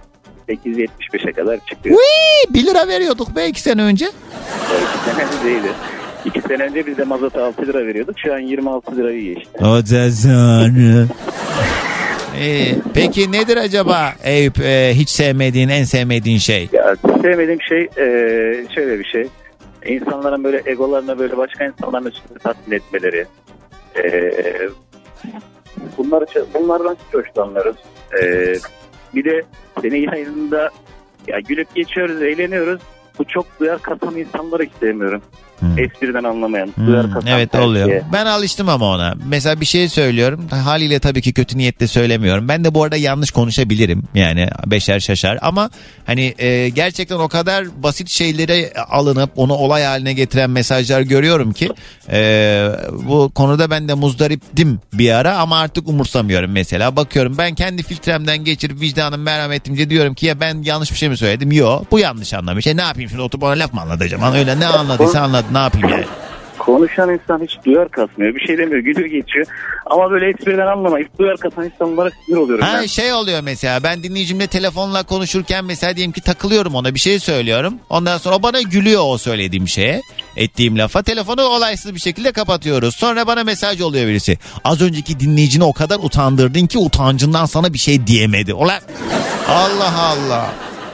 8.75'e kadar çıkıyor. Wii 1 lira veriyorduk be 2 sene önce. İki sene önce değildi. İki sene önce biz de mazota 6 lira veriyorduk. Şu an 26 lirayı geçti. O cezanı. Ee, peki nedir acaba Eyüp e, hiç sevmediğin en sevmediğin şey? Ya sevmediğim şey e, şöyle bir şey. İnsanların böyle egolarına böyle başka insanların üstünde tatmin etmeleri. E, bunlar, bunlardan hiç hoşlanmıyoruz. E, bir de senin yayınında ya gülüp geçiyoruz, eğleniyoruz. Bu çok duyar kasan insanları hiç sevmiyorum. Espriden anlamayan. Hmm, evet oluyor. Ben alıştım ama ona. Mesela bir şey söylüyorum. Haliyle tabii ki kötü niyetle söylemiyorum. Ben de bu arada yanlış konuşabilirim. Yani beşer şaşar. Ama hani e, gerçekten o kadar basit şeylere alınıp onu olay haline getiren mesajlar görüyorum ki e, bu konuda ben de muzdariptim bir ara ama artık umursamıyorum mesela. Bakıyorum ben kendi filtremden geçirip vicdanım merhametimce diyorum ki ya ben yanlış bir şey mi söyledim? Yok bu yanlış anlamış. E ne yapayım şimdi oturup ona laf mı anlatacağım? Öyle ne anladıysa anladı ne yapayım yani? Konuşan insan hiç duyar kasmıyor. Bir şey demiyor. Gülüyor geçiyor. Ama böyle espriden anlamayıp duyar kasan insanlara sinir oluyorum. Ha ben. şey oluyor mesela ben dinleyicimle telefonla konuşurken mesela diyelim ki takılıyorum ona bir şey söylüyorum. Ondan sonra o bana gülüyor o söylediğim şeye ettiğim lafa. Telefonu olaysız bir şekilde kapatıyoruz. Sonra bana mesaj oluyor birisi. Az önceki dinleyicini o kadar utandırdın ki utancından sana bir şey diyemedi. Ulan Allah Allah.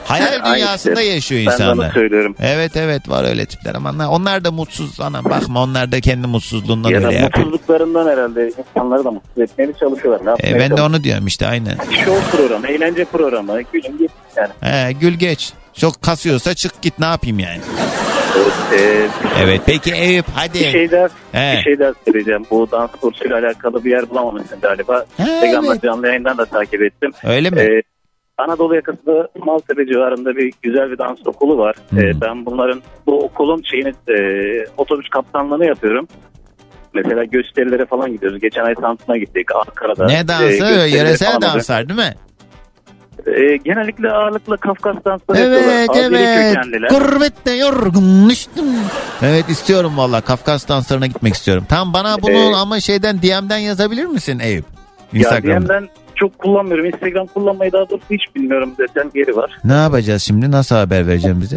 Hayal dünyasında yaşıyor Ben insanlar. söylüyorum. Evet evet var öyle tipler ama onlar- da mutsuz ana bakma onlar da kendi mutsuzluğundan Ya da öyle yapıyor. mutsuzluklarından herhalde insanları da mutsuz etmeye çalışıyorlar. Ne E, ben de onu diyorum işte aynen. Show programı, eğlence programı. Gülün git yani. He, gül geç. Çok kasıyorsa çık git ne yapayım yani. Ee, Evet peki Eyüp hadi. bir şey daha, He. bir şey daha söyleyeceğim. Bu dans kursuyla alakalı bir yer bulamamışsın galiba. Instagram'da canlı yayından da takip ettim. Öyle mi? Ee, Anadolu yakasında Maltepe civarında bir güzel bir dans okulu var. Hmm. Ee, ben bunların bu okulun şeyini e, otobüs kaptanlığını yapıyorum. Mesela gösterilere falan gidiyoruz. Geçen ay Samsun'a gittik. Ankara'da. ne e, dansı? gösterileri Yöresel danslar değil mi? E, genellikle ağırlıklı Kafkas dansları Evet yapıyorlar. Evet. kökenliler. Gurbette yorgun düştüm. Evet istiyorum valla Kafkas danslarına gitmek istiyorum. Tam bana bunu Ee, ama şeyden DM'den yazabilir misin Eyüp? Ya Instagram'da. DM'den çok kullanmıyorum. Instagram kullanmayı daha doğrusu hiç bilmiyorum desen geri var. Ne yapacağız şimdi? Nasıl haber vereceğim bize?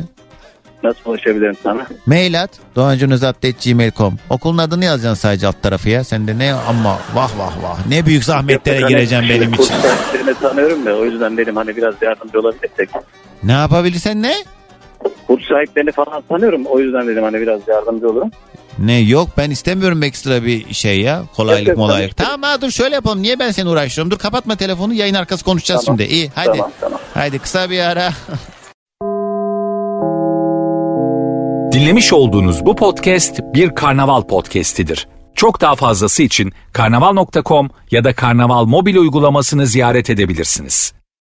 Nasıl ulaşabilirim sana? Mail at. doğancunuzat.gmail.com Okulun adını yazacaksın sadece alt tarafı ya. Sen de ne ama vah vah vah. Ne büyük zahmetlere Hani gireceğim benim kurs için. sahiplerini tanıyorum da o yüzden dedim hani biraz yardımcı olabilirsek. Ne yapabilirsen ne? Kurs sahiplerini falan tanıyorum o yüzden dedim hani biraz yardımcı olurum. Ne yok ben istemiyorum ekstra bir şey ya. Kolaylık Yok, yok. Tamam ha dur şöyle yapalım. Niye ben seni uğraştırıyorum? Dur kapatma telefonu yayın arkası konuşacağız Tamam. şimdi. İyi hadi. Tamam, tamam. Hadi kısa bir ara. Dinlemiş olduğunuz bu podcast bir karnaval podcastidir. Çok daha fazlası için karnaval.com ya da karnaval mobil uygulamasını ziyaret edebilirsiniz.